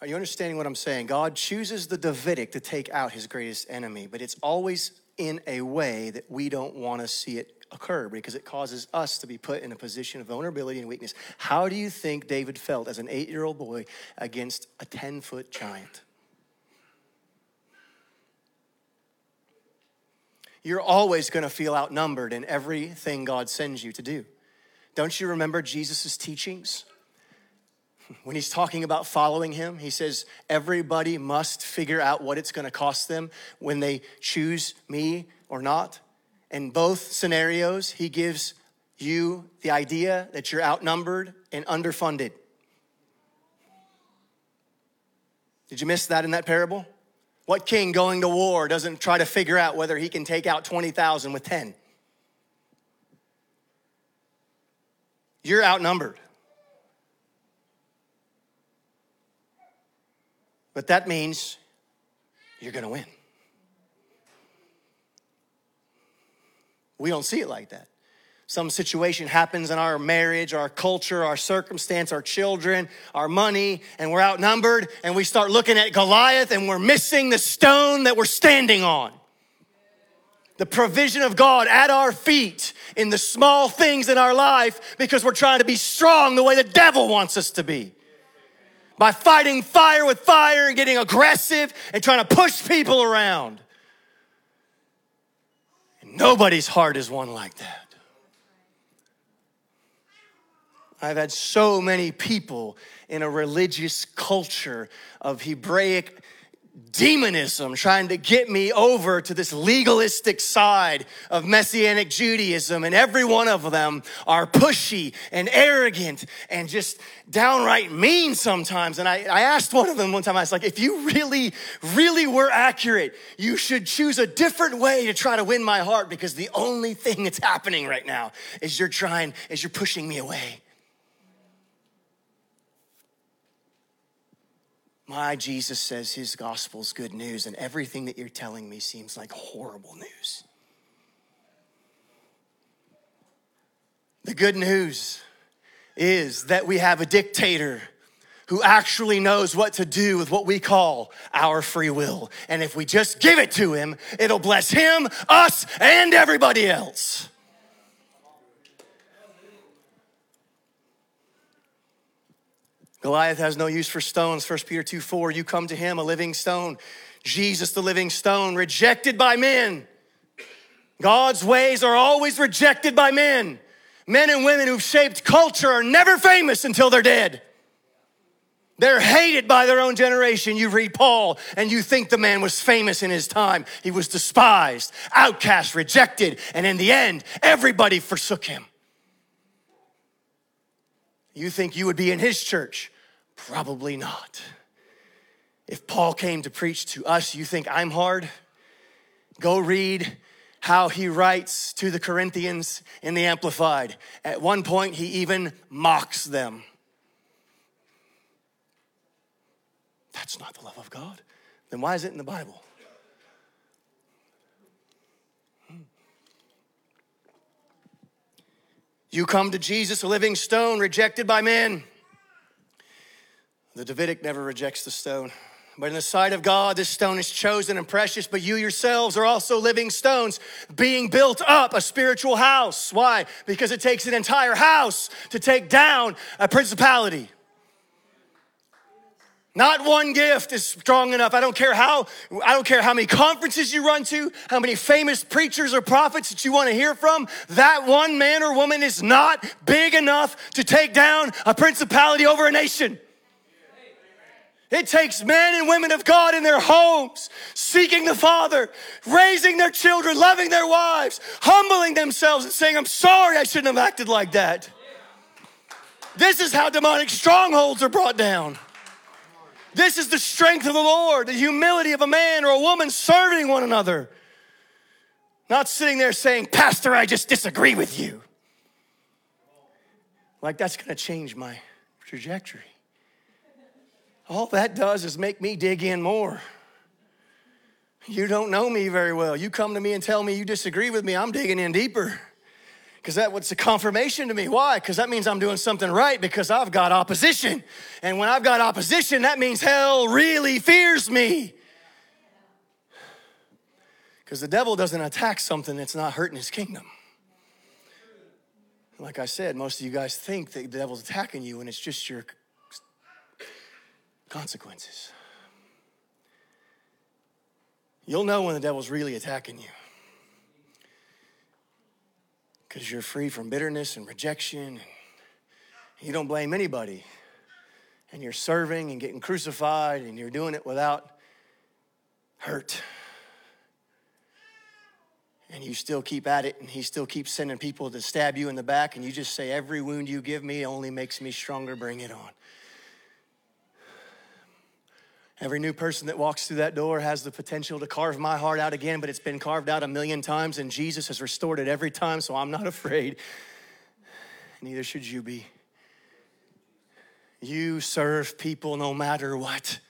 Are you understanding what I'm saying? God chooses the Davidic to take out his greatest enemy, but it's always in a way that we don't want to see it occur because it causes us to be put in a position of vulnerability and weakness. How do you think David felt as an eight year old boy against a 10 foot giant? you're always going to feel outnumbered in everything God sends you to do. Don't you remember Jesus' teachings? When he's talking about following him, he says, Everybody must figure out what it's going to cost them when they choose me or not. In both scenarios, he gives you the idea that you're outnumbered and underfunded. Did you miss that in that parable? What king going to war doesn't try to figure out whether he can take out 20,000 with 10? You're outnumbered. But that means you're going to win. We don't see it like that some situation happens in our marriage, our culture, our circumstance, our children, our money, and we're outnumbered, and we start looking at Goliath and we're missing the stone that we're standing on. The provision of God at our feet in the small things in our life because we're trying to be strong the way the devil wants us to be. By fighting fire with fire and getting aggressive and trying to push people around. Nobody's heart is won like that. I've had so many people in a religious culture of Hebraic demonism trying to get me over to this legalistic side of Messianic Judaism. And every one of them are pushy and arrogant and just downright mean sometimes. And I, I asked one of them one time, I was like, if you really, really were accurate, you should choose a different way to try to win my heart because the only thing that's happening right now is you're trying, is you're pushing me away. My Jesus says his gospel's good news, and everything that you're telling me seems like horrible news. The good news is that we have a dictator who actually knows what to do with what we call our free will. And if we just give it to him, it'll bless him, us, and everybody else. Goliath has no use for stones. 1 Peter 2 4, you come to him, a living stone. Jesus, the living stone, rejected by men. God's ways are always rejected by men. Men and women who've shaped culture are never famous until they're dead. They're hated by their own generation. You read Paul and you think the man was famous in his time. He was despised, outcast, rejected, and in the end, everybody forsook him. You think you would be in his church? Probably not. If Paul came to preach to us, you think I'm hard? Go read how he writes to the Corinthians in the Amplified. At one point, he even mocks them. That's not the love of God. Then why is it in the Bible? You come to Jesus, a living stone, rejected by men. The Davidic never rejects the stone. But in the sight of God, this stone is chosen and precious, but you yourselves are also living stones being built up a spiritual house. Why? Because it takes an entire house to take down a principality. Not one gift is strong enough. I don't care how I don't care how many conferences you run to, how many famous preachers or prophets that you want to hear from. That one man or woman is not big enough to take down a principality over a nation. It takes men and women of God in their homes, seeking the Father, raising their children, loving their wives, humbling themselves, and saying, I'm sorry I shouldn't have acted like that. This is how demonic strongholds are brought down. This is the strength of the Lord, the humility of a man or a woman serving one another. Not sitting there saying, Pastor, I just disagree with you. Like that's gonna change my trajectory. All that does is make me dig in more. You don't know me very well. You come to me and tell me you disagree with me, I'm digging in deeper because that was a confirmation to me. Why? Because that means I'm doing something right because I've got opposition. And when I've got opposition, that means hell really fears me. Because the devil doesn't attack something that's not hurting his kingdom. Like I said, most of you guys think that the devil's attacking you and it's just your consequences. You'll know when the devil's really attacking you because you're free from bitterness and rejection. And you don't blame anybody. And you're serving and getting crucified, and you're doing it without hurt. And you still keep at it, and he still keeps sending people to stab you in the back, and you just say, Every wound you give me only makes me stronger, bring it on. Every new person that walks through that door has the potential to carve my heart out again, but it's been carved out a million times, and Jesus has restored it every time, so I'm not afraid. Neither should you be. You serve people no matter what.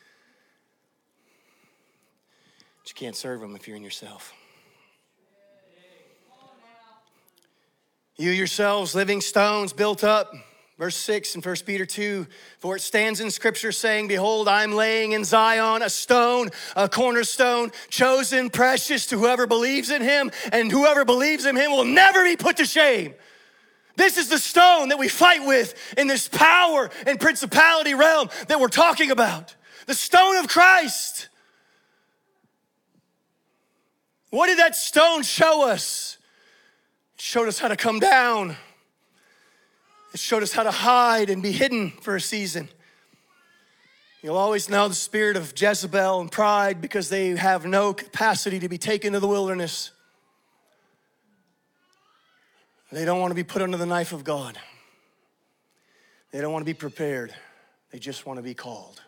But you can't serve them if you're in yourself. You yourselves, living stones built up Verse 6 in 1 Peter 2 For it stands in Scripture saying, Behold, I'm laying in Zion a stone, a cornerstone, chosen, precious to whoever believes in him, and whoever believes in him will never be put to shame. This is the stone that we fight with in this power and principality realm that we're talking about. The stone of Christ. What did that stone show us? It showed us how to come down. It showed us how to hide and be hidden for a season. You'll always know the spirit of Jezebel and pride because they have no capacity to be taken to the wilderness. They don't want to be put under the knife of God. They don't want to be prepared. They just want to be called.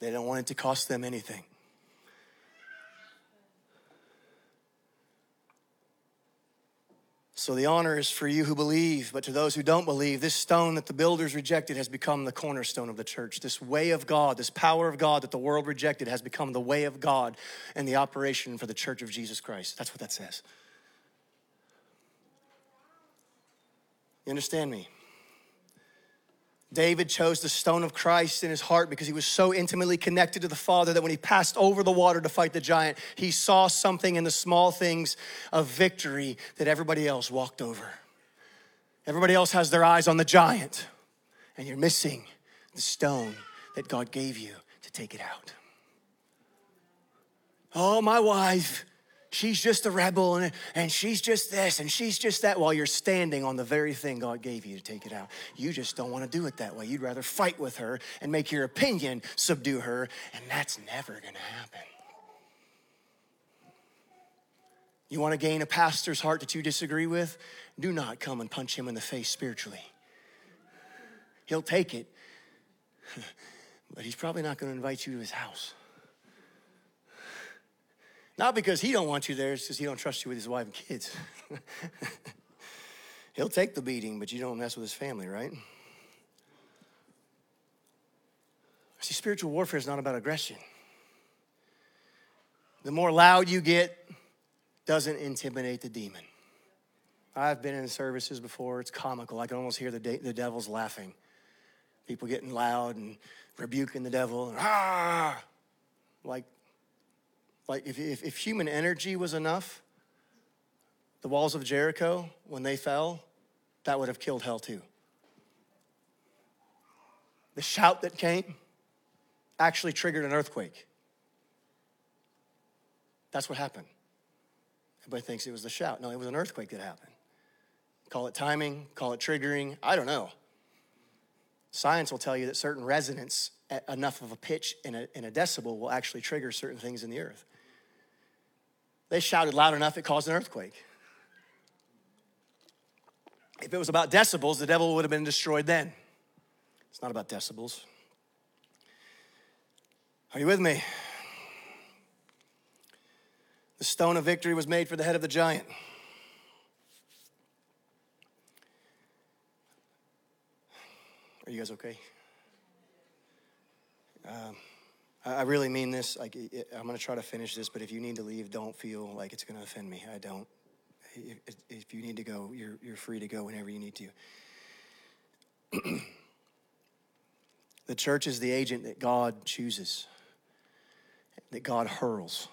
They don't want it to cost them anything. So the honor is for you who believe, but to those who don't believe, this stone that the builders rejected has become the cornerstone of the church. This way of God, this power of God that the world rejected has become the way of God and the operation for the church of Jesus Christ. That's what that says. You understand me? David chose the stone of Christ in his heart because he was so intimately connected to the Father that when he passed over the water to fight the giant, he saw something in the small things of victory that everybody else walked over. Everybody else has their eyes on the giant, and you're missing the stone that God gave you to take it out. Oh, my wife, she's just a rebel and, and she's just this and she's just that while you're standing on the very thing God gave you to take it out. You just don't want to do it that way. You'd rather fight with her and make your opinion subdue her, and that's never going to happen. You want to gain a pastor's heart that you disagree with? Do not come and punch him in the face spiritually. He'll take it, but he's probably not going to invite you to his house. Not because he don't want you there, it's because he don't trust you with his wife and kids. He'll take the beating, but you don't mess with his family, right? See, spiritual warfare is not about aggression. The more loud you get, doesn't intimidate the demon. I've been in services before, it's comical. I can almost hear the, de- the devil's laughing. People getting loud and rebuking the devil, and, ah, like like, if, if, if human energy was enough, the walls of Jericho, when they fell, that would have killed hell too. The shout that came actually triggered an earthquake. That's what happened. Everybody thinks it was the shout. No, it was an earthquake that happened. Call it timing, call it triggering, I don't know. Science will tell you that certain resonance at enough of a pitch in a, in a decibel will actually trigger certain things in the earth. They shouted loud enough, it caused an earthquake. If it was about decibels, the devil would have been destroyed then. It's not about decibels. Are you with me? The stone of victory was made for the head of the giant. Are you guys okay? Um, I really mean this. Like, I'm going to try to finish this, but if you need to leave, don't feel like it's going to offend me. I don't. If you need to go, you're, you're free to go whenever you need to. the church is the agent that God chooses, that God hurls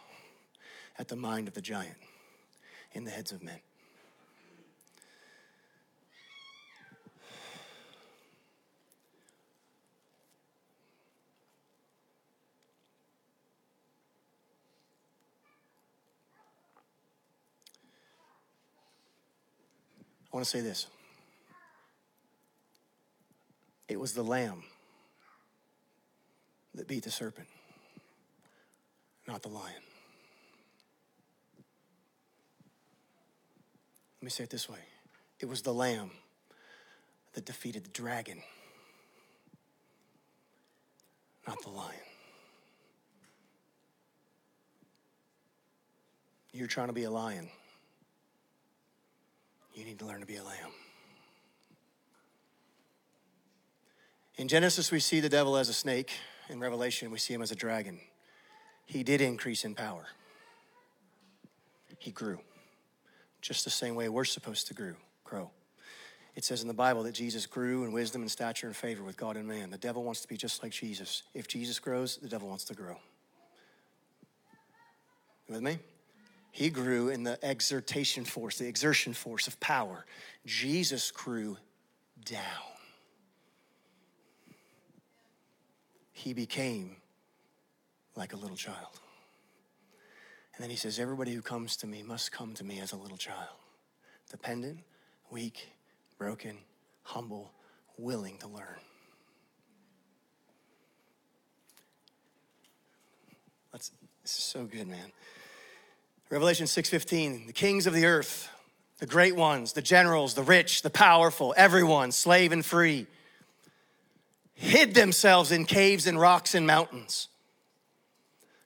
at the mind of the giant in the heads of men. I want to say this it was the lamb that beat the serpent, not the lion. Let me say it this way it was the lamb that defeated the dragon, not the lion. You're trying to be a lion. You need to learn to be a lamb. In Genesis, we see the devil as a snake. In Revelation, we see him as a dragon. He did increase in power, he grew, just the same way we're supposed to grow. grow. It says in the Bible that Jesus grew in wisdom and stature and favor with God and man. The devil wants to be just like Jesus. If Jesus grows, the devil wants to grow. You with me? He grew in the exertion force, the exertion force of power. Jesus grew down. He became like a little child. And then he says, Everybody who comes to me must come to me as a little child, dependent, weak, broken, humble, willing to learn. That's, this is so good, man. Revelation 6:15, the kings of the earth, the great ones, the generals, the rich, the powerful, everyone, slave and free, hid themselves in caves and rocks and mountains,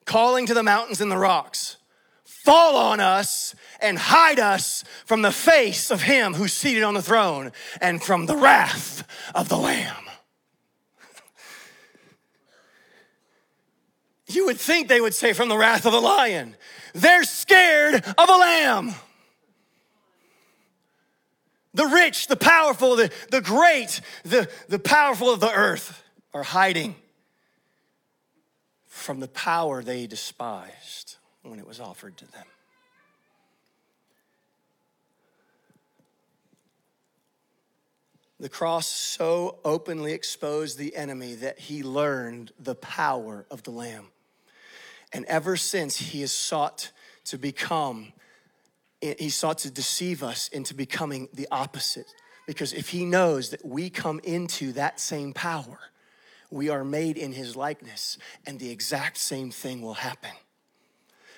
calling to the mountains and the rocks, fall on us and hide us from the face of him who's seated on the throne and from the wrath of the Lamb. You would think they would say, from the wrath of the lion. They're scared of a lamb. The rich, the powerful, the, the great, the, the powerful of the earth are hiding from the power they despised when it was offered to them. The cross so openly exposed the enemy that he learned the power of the Lamb. And ever since, he has sought to become, he sought to deceive us into becoming the opposite. Because if he knows that we come into that same power, we are made in his likeness, and the exact same thing will happen.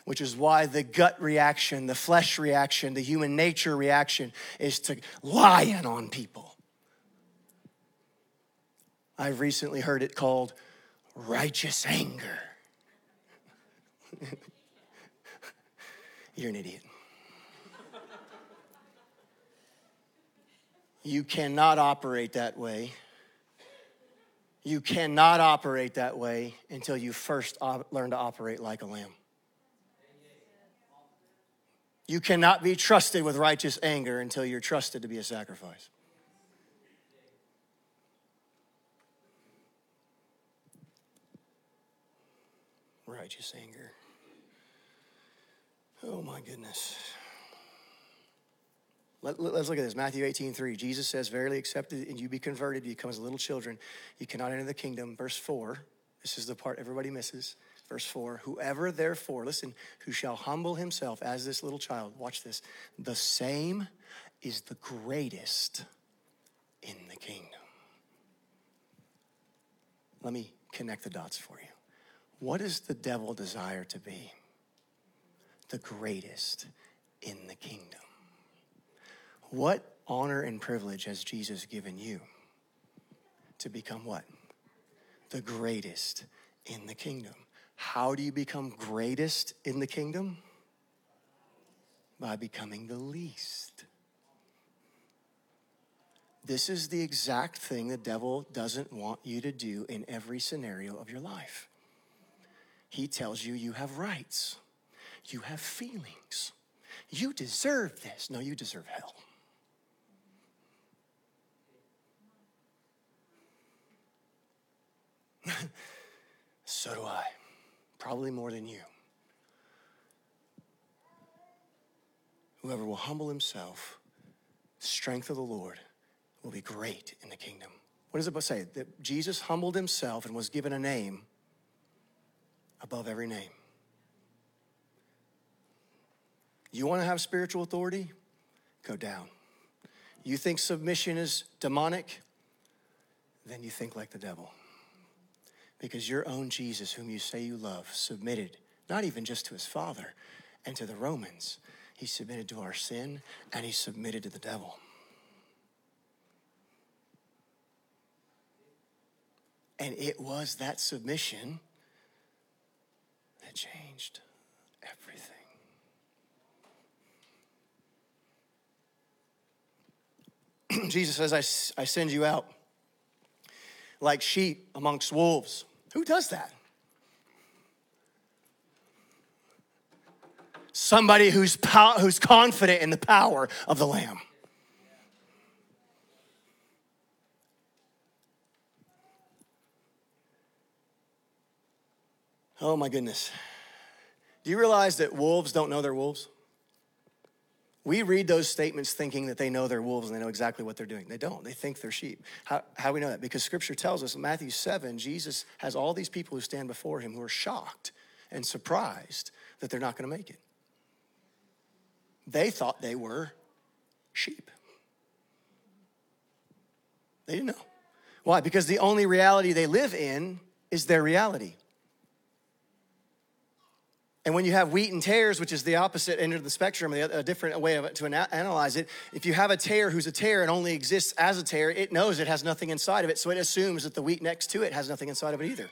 Which is why the gut reaction, the flesh reaction, the human nature reaction is to lion on people. I've recently heard it called righteous anger. You're an idiot. You cannot operate that way. You cannot operate that way until you first learn to operate like a lamb. You cannot be trusted with righteous anger until you're trusted to be a sacrifice. Righteous anger. Oh my goodness. Let, us look at this. Matthew 18, 3. Jesus says, Verily accepted and you be converted, you become as little children. You cannot enter the kingdom. Verse 4. This is the part everybody misses. Verse 4. Whoever therefore, listen, who shall humble himself as this little child, watch this, the same is the greatest in the kingdom. Let me connect the dots for you. What does the devil desire to be? The greatest in the kingdom. What honor and privilege has Jesus given you to become what? The greatest in the kingdom. How do you become greatest in the kingdom? By becoming the least. This is the exact thing the devil doesn't want you to do in every scenario of your life. He tells you you have rights. You have feelings. You deserve this. No, you deserve hell. so do I. Probably more than you. Whoever will humble himself, strength of the Lord, will be great in the kingdom. What does it say? That Jesus humbled himself and was given a name above every name. You want to have spiritual authority? Go down. You think submission is demonic? Then you think like the devil. Because your own Jesus, whom you say you love, submitted not even just to his Father and to the Romans, he submitted to our sin and he submitted to the devil. And it was that submission that changed everything. Jesus says, I, I send you out like sheep amongst wolves. Who does that? Somebody who's, pow- who's confident in the power of the Lamb. Oh my goodness. Do you realize that wolves don't know they're wolves? We read those statements thinking that they know they're wolves and they know exactly what they're doing. They don't. They think they're sheep. How, how do we know that? Because scripture tells us in Matthew 7, Jesus has all these people who stand before him who are shocked and surprised that they're not going to make it. They thought they were sheep. They didn't know. Why? Because the only reality they live in is their reality. And when you have wheat and tares, which is the opposite end of the spectrum, a different way of, to analyze it, if you have a tare who's a tare and only exists as a tare, it knows it has nothing inside of it, so it assumes that the wheat next to it has nothing inside of it either.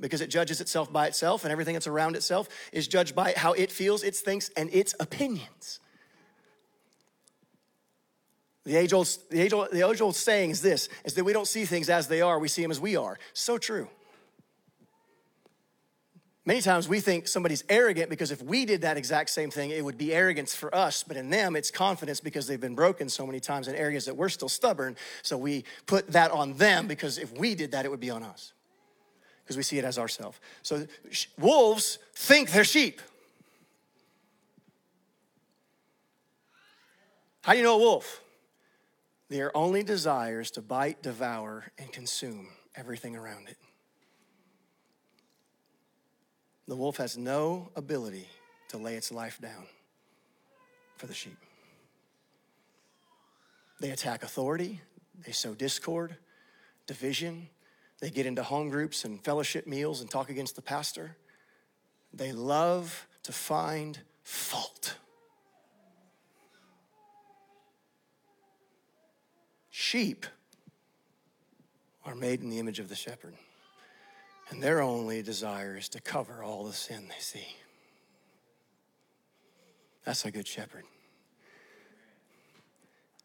Because it judges itself by itself, and everything that's around itself is judged by how it feels, its thinks, and its opinions. The age old, the age old, the age old saying is this is that we don't see things as they are, we see them as we are. So true. Many times we think somebody's arrogant because if we did that exact same thing, it would be arrogance for us. But in them, it's confidence because they've been broken so many times in areas that we're still stubborn. So we put that on them because if we did that, it would be on us because we see it as ourselves. So wolves think they're sheep. How do you know a wolf? Their only desire is to bite, devour, and consume everything around it. The wolf has no ability to lay its life down for the sheep. They attack authority, they sow discord, division, they get into home groups and fellowship meals and talk against the pastor. They love to find fault. Sheep are made in the image of the shepherd. And their only desire is to cover all the sin they see. That's a good shepherd.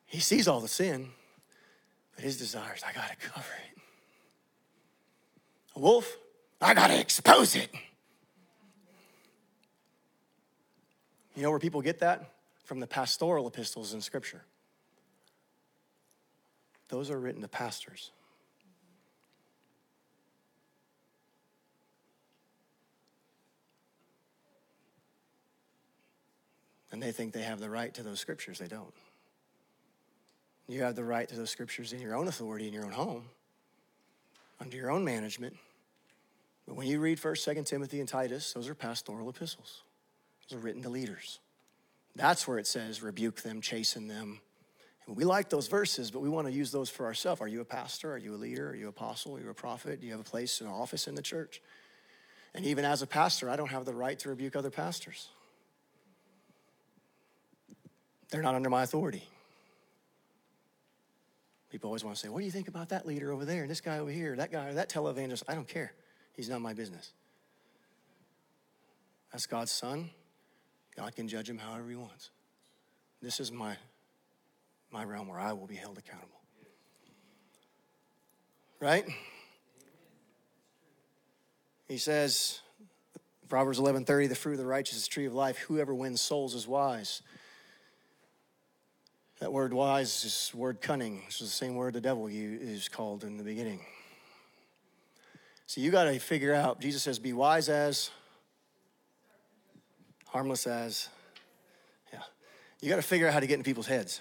He sees all the sin, but his desire is, I got to cover it. A wolf, I got to expose it. You know where people get that? From the pastoral epistles in Scripture. Those are written to pastors. And they think they have the right to those scriptures. They don't. You have the right to those scriptures in your own authority, in your own home, under your own management. But when you read 1st, 2nd Timothy, and Titus, those are pastoral epistles. Those are written to leaders. That's where it says, rebuke them, chasten them. And we like those verses, but we want to use those for ourselves. Are you a pastor? Are you a leader? Are you an apostle? Are you a prophet? Do you have a place, an office in the church? And even as a pastor, I don't have the right to rebuke other pastors. They're not under my authority. People always want to say, What do you think about that leader over there, and this guy over here, that guy, or that televangelist? I don't care. He's not my business. That's God's son. God can judge him however he wants. This is my, my realm where I will be held accountable. Right? He says, Proverbs 11:30, the fruit of the righteous is tree of life. Whoever wins souls is wise. That word wise is word cunning, which is the same word the devil is called in the beginning. So you got to figure out, Jesus says, be wise as, harmless as. Yeah. You got to figure out how to get in people's heads.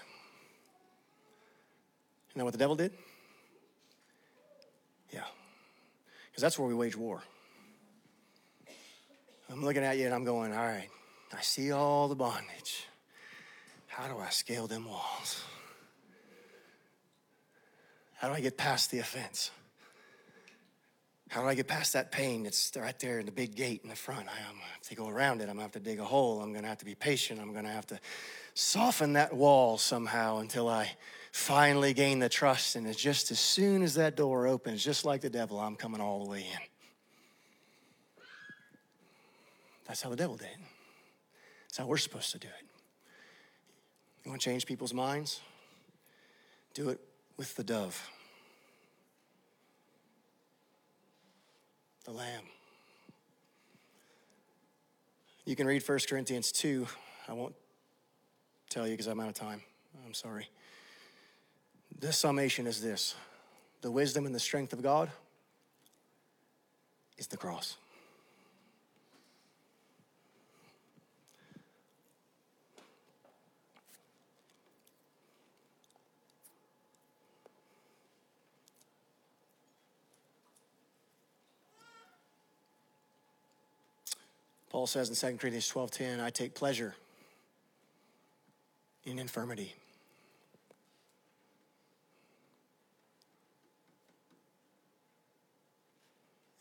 You know what the devil did? Yeah. Because that's where we wage war. I'm looking at you and I'm going, all right, I see all the bondage. How do I scale them walls? How do I get past the offense? How do I get past that pain that's right there in the big gate in the front? I, am gonna have to go around it. I'm gonna have to dig a hole. I'm gonna have to be patient. I'm gonna have to soften that wall somehow until I finally gain the trust. And it's just as soon as that door opens, just like the devil, I'm coming all the way in. That's how the devil did. That's how we're supposed to do it. You want to change people's minds? Do it with the dove, the lamb. You can read 1 Corinthians 2. I won't tell you because I'm out of time. I'm sorry. The summation is this the wisdom and the strength of God is the cross. Paul says in 2 Corinthians 12:10, I take pleasure in infirmity.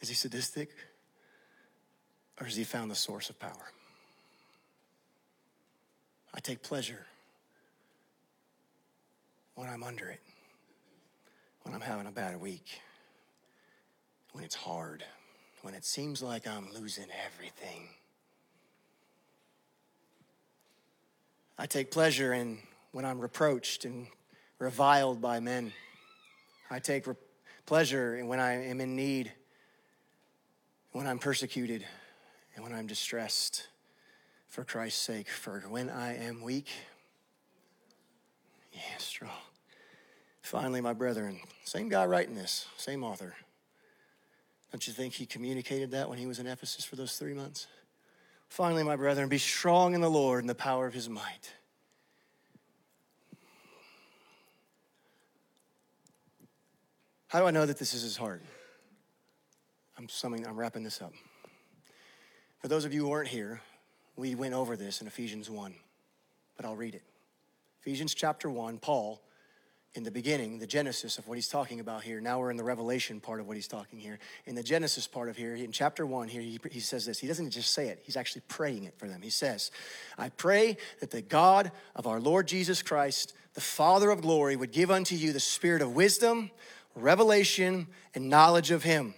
Is he sadistic? Or has he found the source of power? I take pleasure when I'm under it, when I'm having a bad week, when it's hard, when it seems like I'm losing everything. I take pleasure in when I'm reproached and reviled by men. I take re- pleasure in when I am in need, when I'm persecuted, and when I'm distressed for Christ's sake. For when I am weak, yeah, strong. Finally, my brethren, same guy writing this, same author. Don't you think he communicated that when he was in Ephesus for those three months? Finally, my brethren, be strong in the Lord and the power of his might. How do I know that this is his heart? I'm summing, I'm wrapping this up. For those of you who weren't here, we went over this in Ephesians 1, but I'll read it. Ephesians chapter 1, Paul, in the beginning, the genesis of what he's talking about here. Now we're in the revelation part of what he's talking here. In the genesis part of here, in chapter 1, here, he, he says this. He doesn't just say it, he's actually praying it for them. He says, I pray that the God of our Lord Jesus Christ, the Father of glory, would give unto you the spirit of wisdom revelation, and knowledge of Him.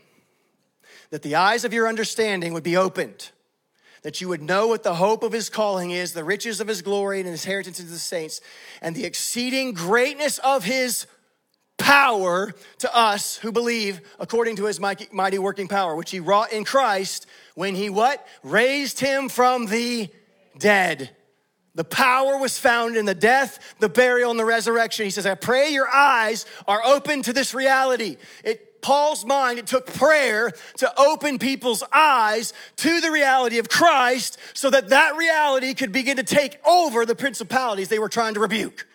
That the eyes of your understanding would be opened, that you would know what the hope of His calling is, the riches of His glory and His inheritance into the saints, and the exceeding greatness of His power to us who believe according to his mighty working power which he wrought in Christ when he what raised him from the dead the power was found in the death, the burial, and the resurrection. He says, I pray your eyes are open to this reality. It, Paul's mind, it took prayer to open people's eyes to the reality of Christ so that that reality could begin to take over the principalities they were trying to rebuke.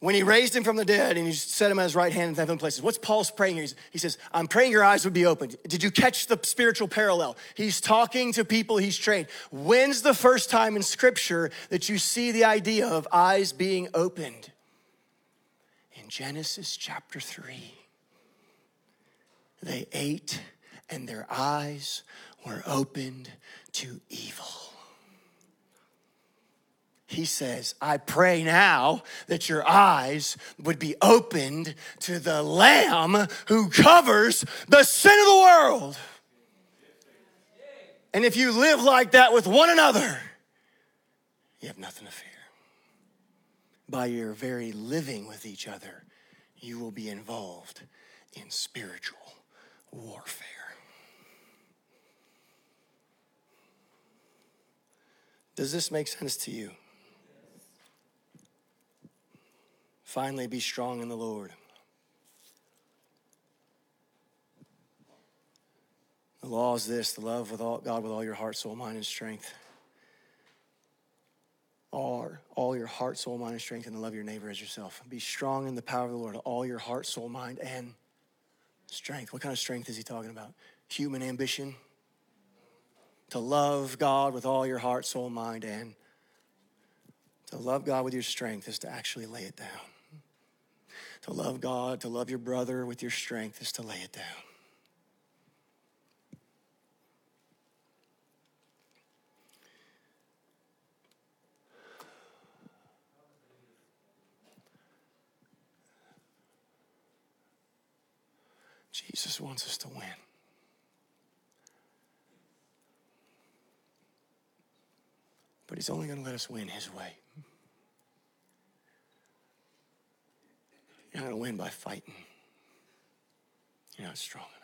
when he raised him from the dead and he set him at his right hand in heavenly places. What's Paul's praying here? He says, I'm praying your eyes would be opened. Did you catch the spiritual parallel? He's talking to people he's trained. When's the first time in scripture that you see the idea of eyes being opened? Genesis chapter 3. They ate and their eyes were opened to evil he says, I pray now that your eyes would be opened to the Lamb who covers the sin of the world. And if you live like that with one another, you have nothing to fear. By your very living with each other, you will be involved in spiritual warfare. Does this make sense to you? Finally, be strong in the Lord. The law is this the love with all, God with all your heart, soul, mind, and strength. All, all your heart, soul, mind, and strength, and to love your neighbor as yourself. Be strong in the power of the Lord, all your heart, soul, mind, and strength. What kind of strength is he talking about? Human ambition? To love God with all your heart, soul, mind, and to love God with your strength is to actually lay it down. To love God, to love your brother with your strength is to lay it down. Jesus wants us to win. But he's only going to let us win his way. You're not going to win by fighting. You're not strong enough.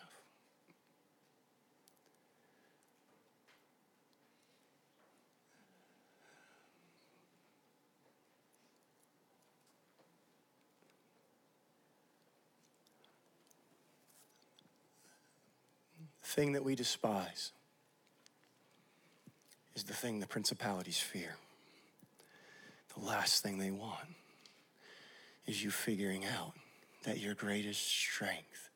The thing that we despise is the thing the principalities fear. The last thing they want is you figuring out that your greatest strength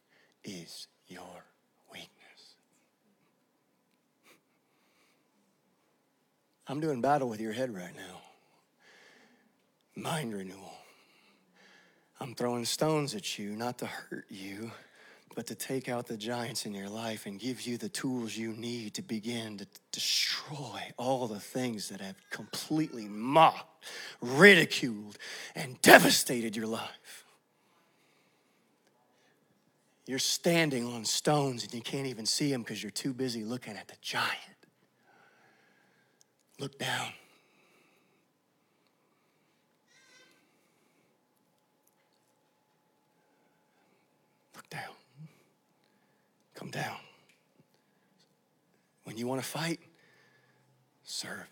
is your weakness. I'm doing battle with your head right now. Mind renewal. I'm throwing stones at you, not to hurt you, but to take out the giants in your life and give you the tools you need to begin to destroy all the things that have completely mocked, ridiculed, and devastated your life. You're standing on stones and you can't even see them because you're too busy looking at the giant. Look down. Look down. Come down. When you want to fight, serve.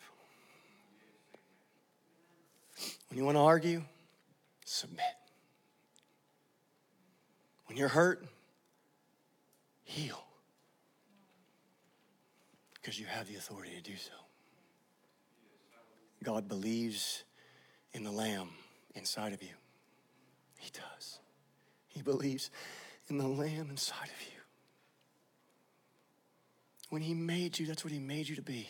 When you want to argue, submit. When you're hurt, heal. Because you have the authority to do so. God believes in the Lamb inside of you. He does. He believes in the Lamb inside of you. When He made you, that's what He made you to be.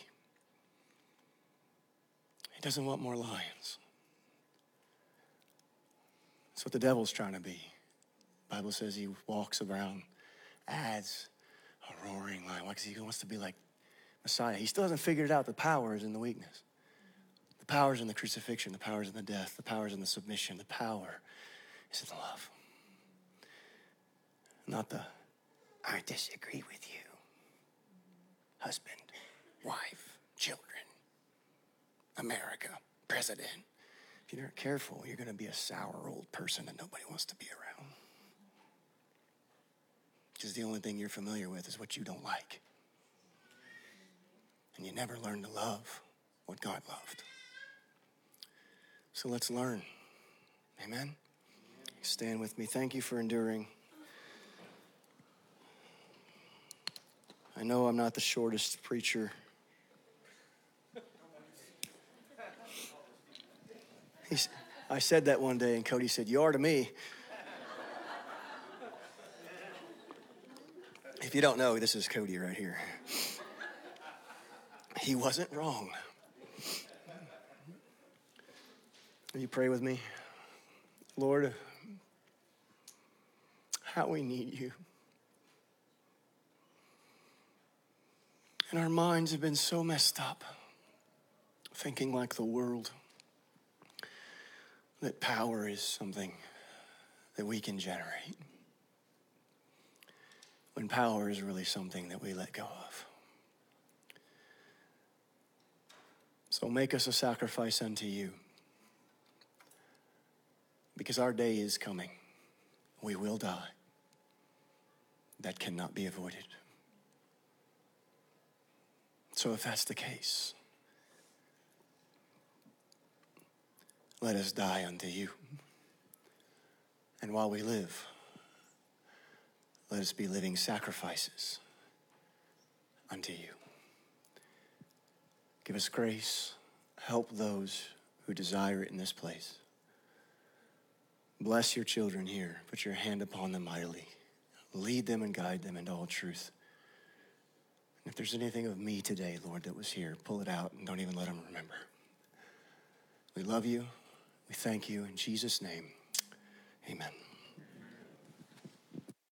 He doesn't want more lions. That's what the devil's trying to be. The Bible says he walks around, adds a roaring lion. Why? Because he wants to be like Messiah. He still hasn't figured out the power is in the weakness. The power is in the crucifixion, the power is in the death, the power is in the submission, the power is in the love. Not the, I disagree with you. Husband, wife, children, America, president. If you're not careful, you're going to be a sour old person that nobody wants to be around. Because the only thing you're familiar with is what you don't like. And you never learn to love what God loved. So let's learn. Amen. Stand with me. Thank you for enduring. I know I'm not the shortest preacher. He's, I said that one day, and Cody said, You are to me. If you don't know, this is Cody right here. He wasn't wrong. Will you pray with me? Lord, how we need you. And our minds have been so messed up, thinking like the world, that power is something that we can generate, when power is really something that we let go of. So make us a sacrifice unto you, because our day is coming. We will die. That cannot be avoided. So, if that's the case, let us die unto you. And while we live, let us be living sacrifices unto you. Give us grace. Help those who desire it in this place. Bless your children here. Put your hand upon them mightily. Lead them and guide them into all truth. If there's anything of me today, Lord, that was here, pull it out and don't even let them remember. We love you. We thank you. In Jesus' name, amen.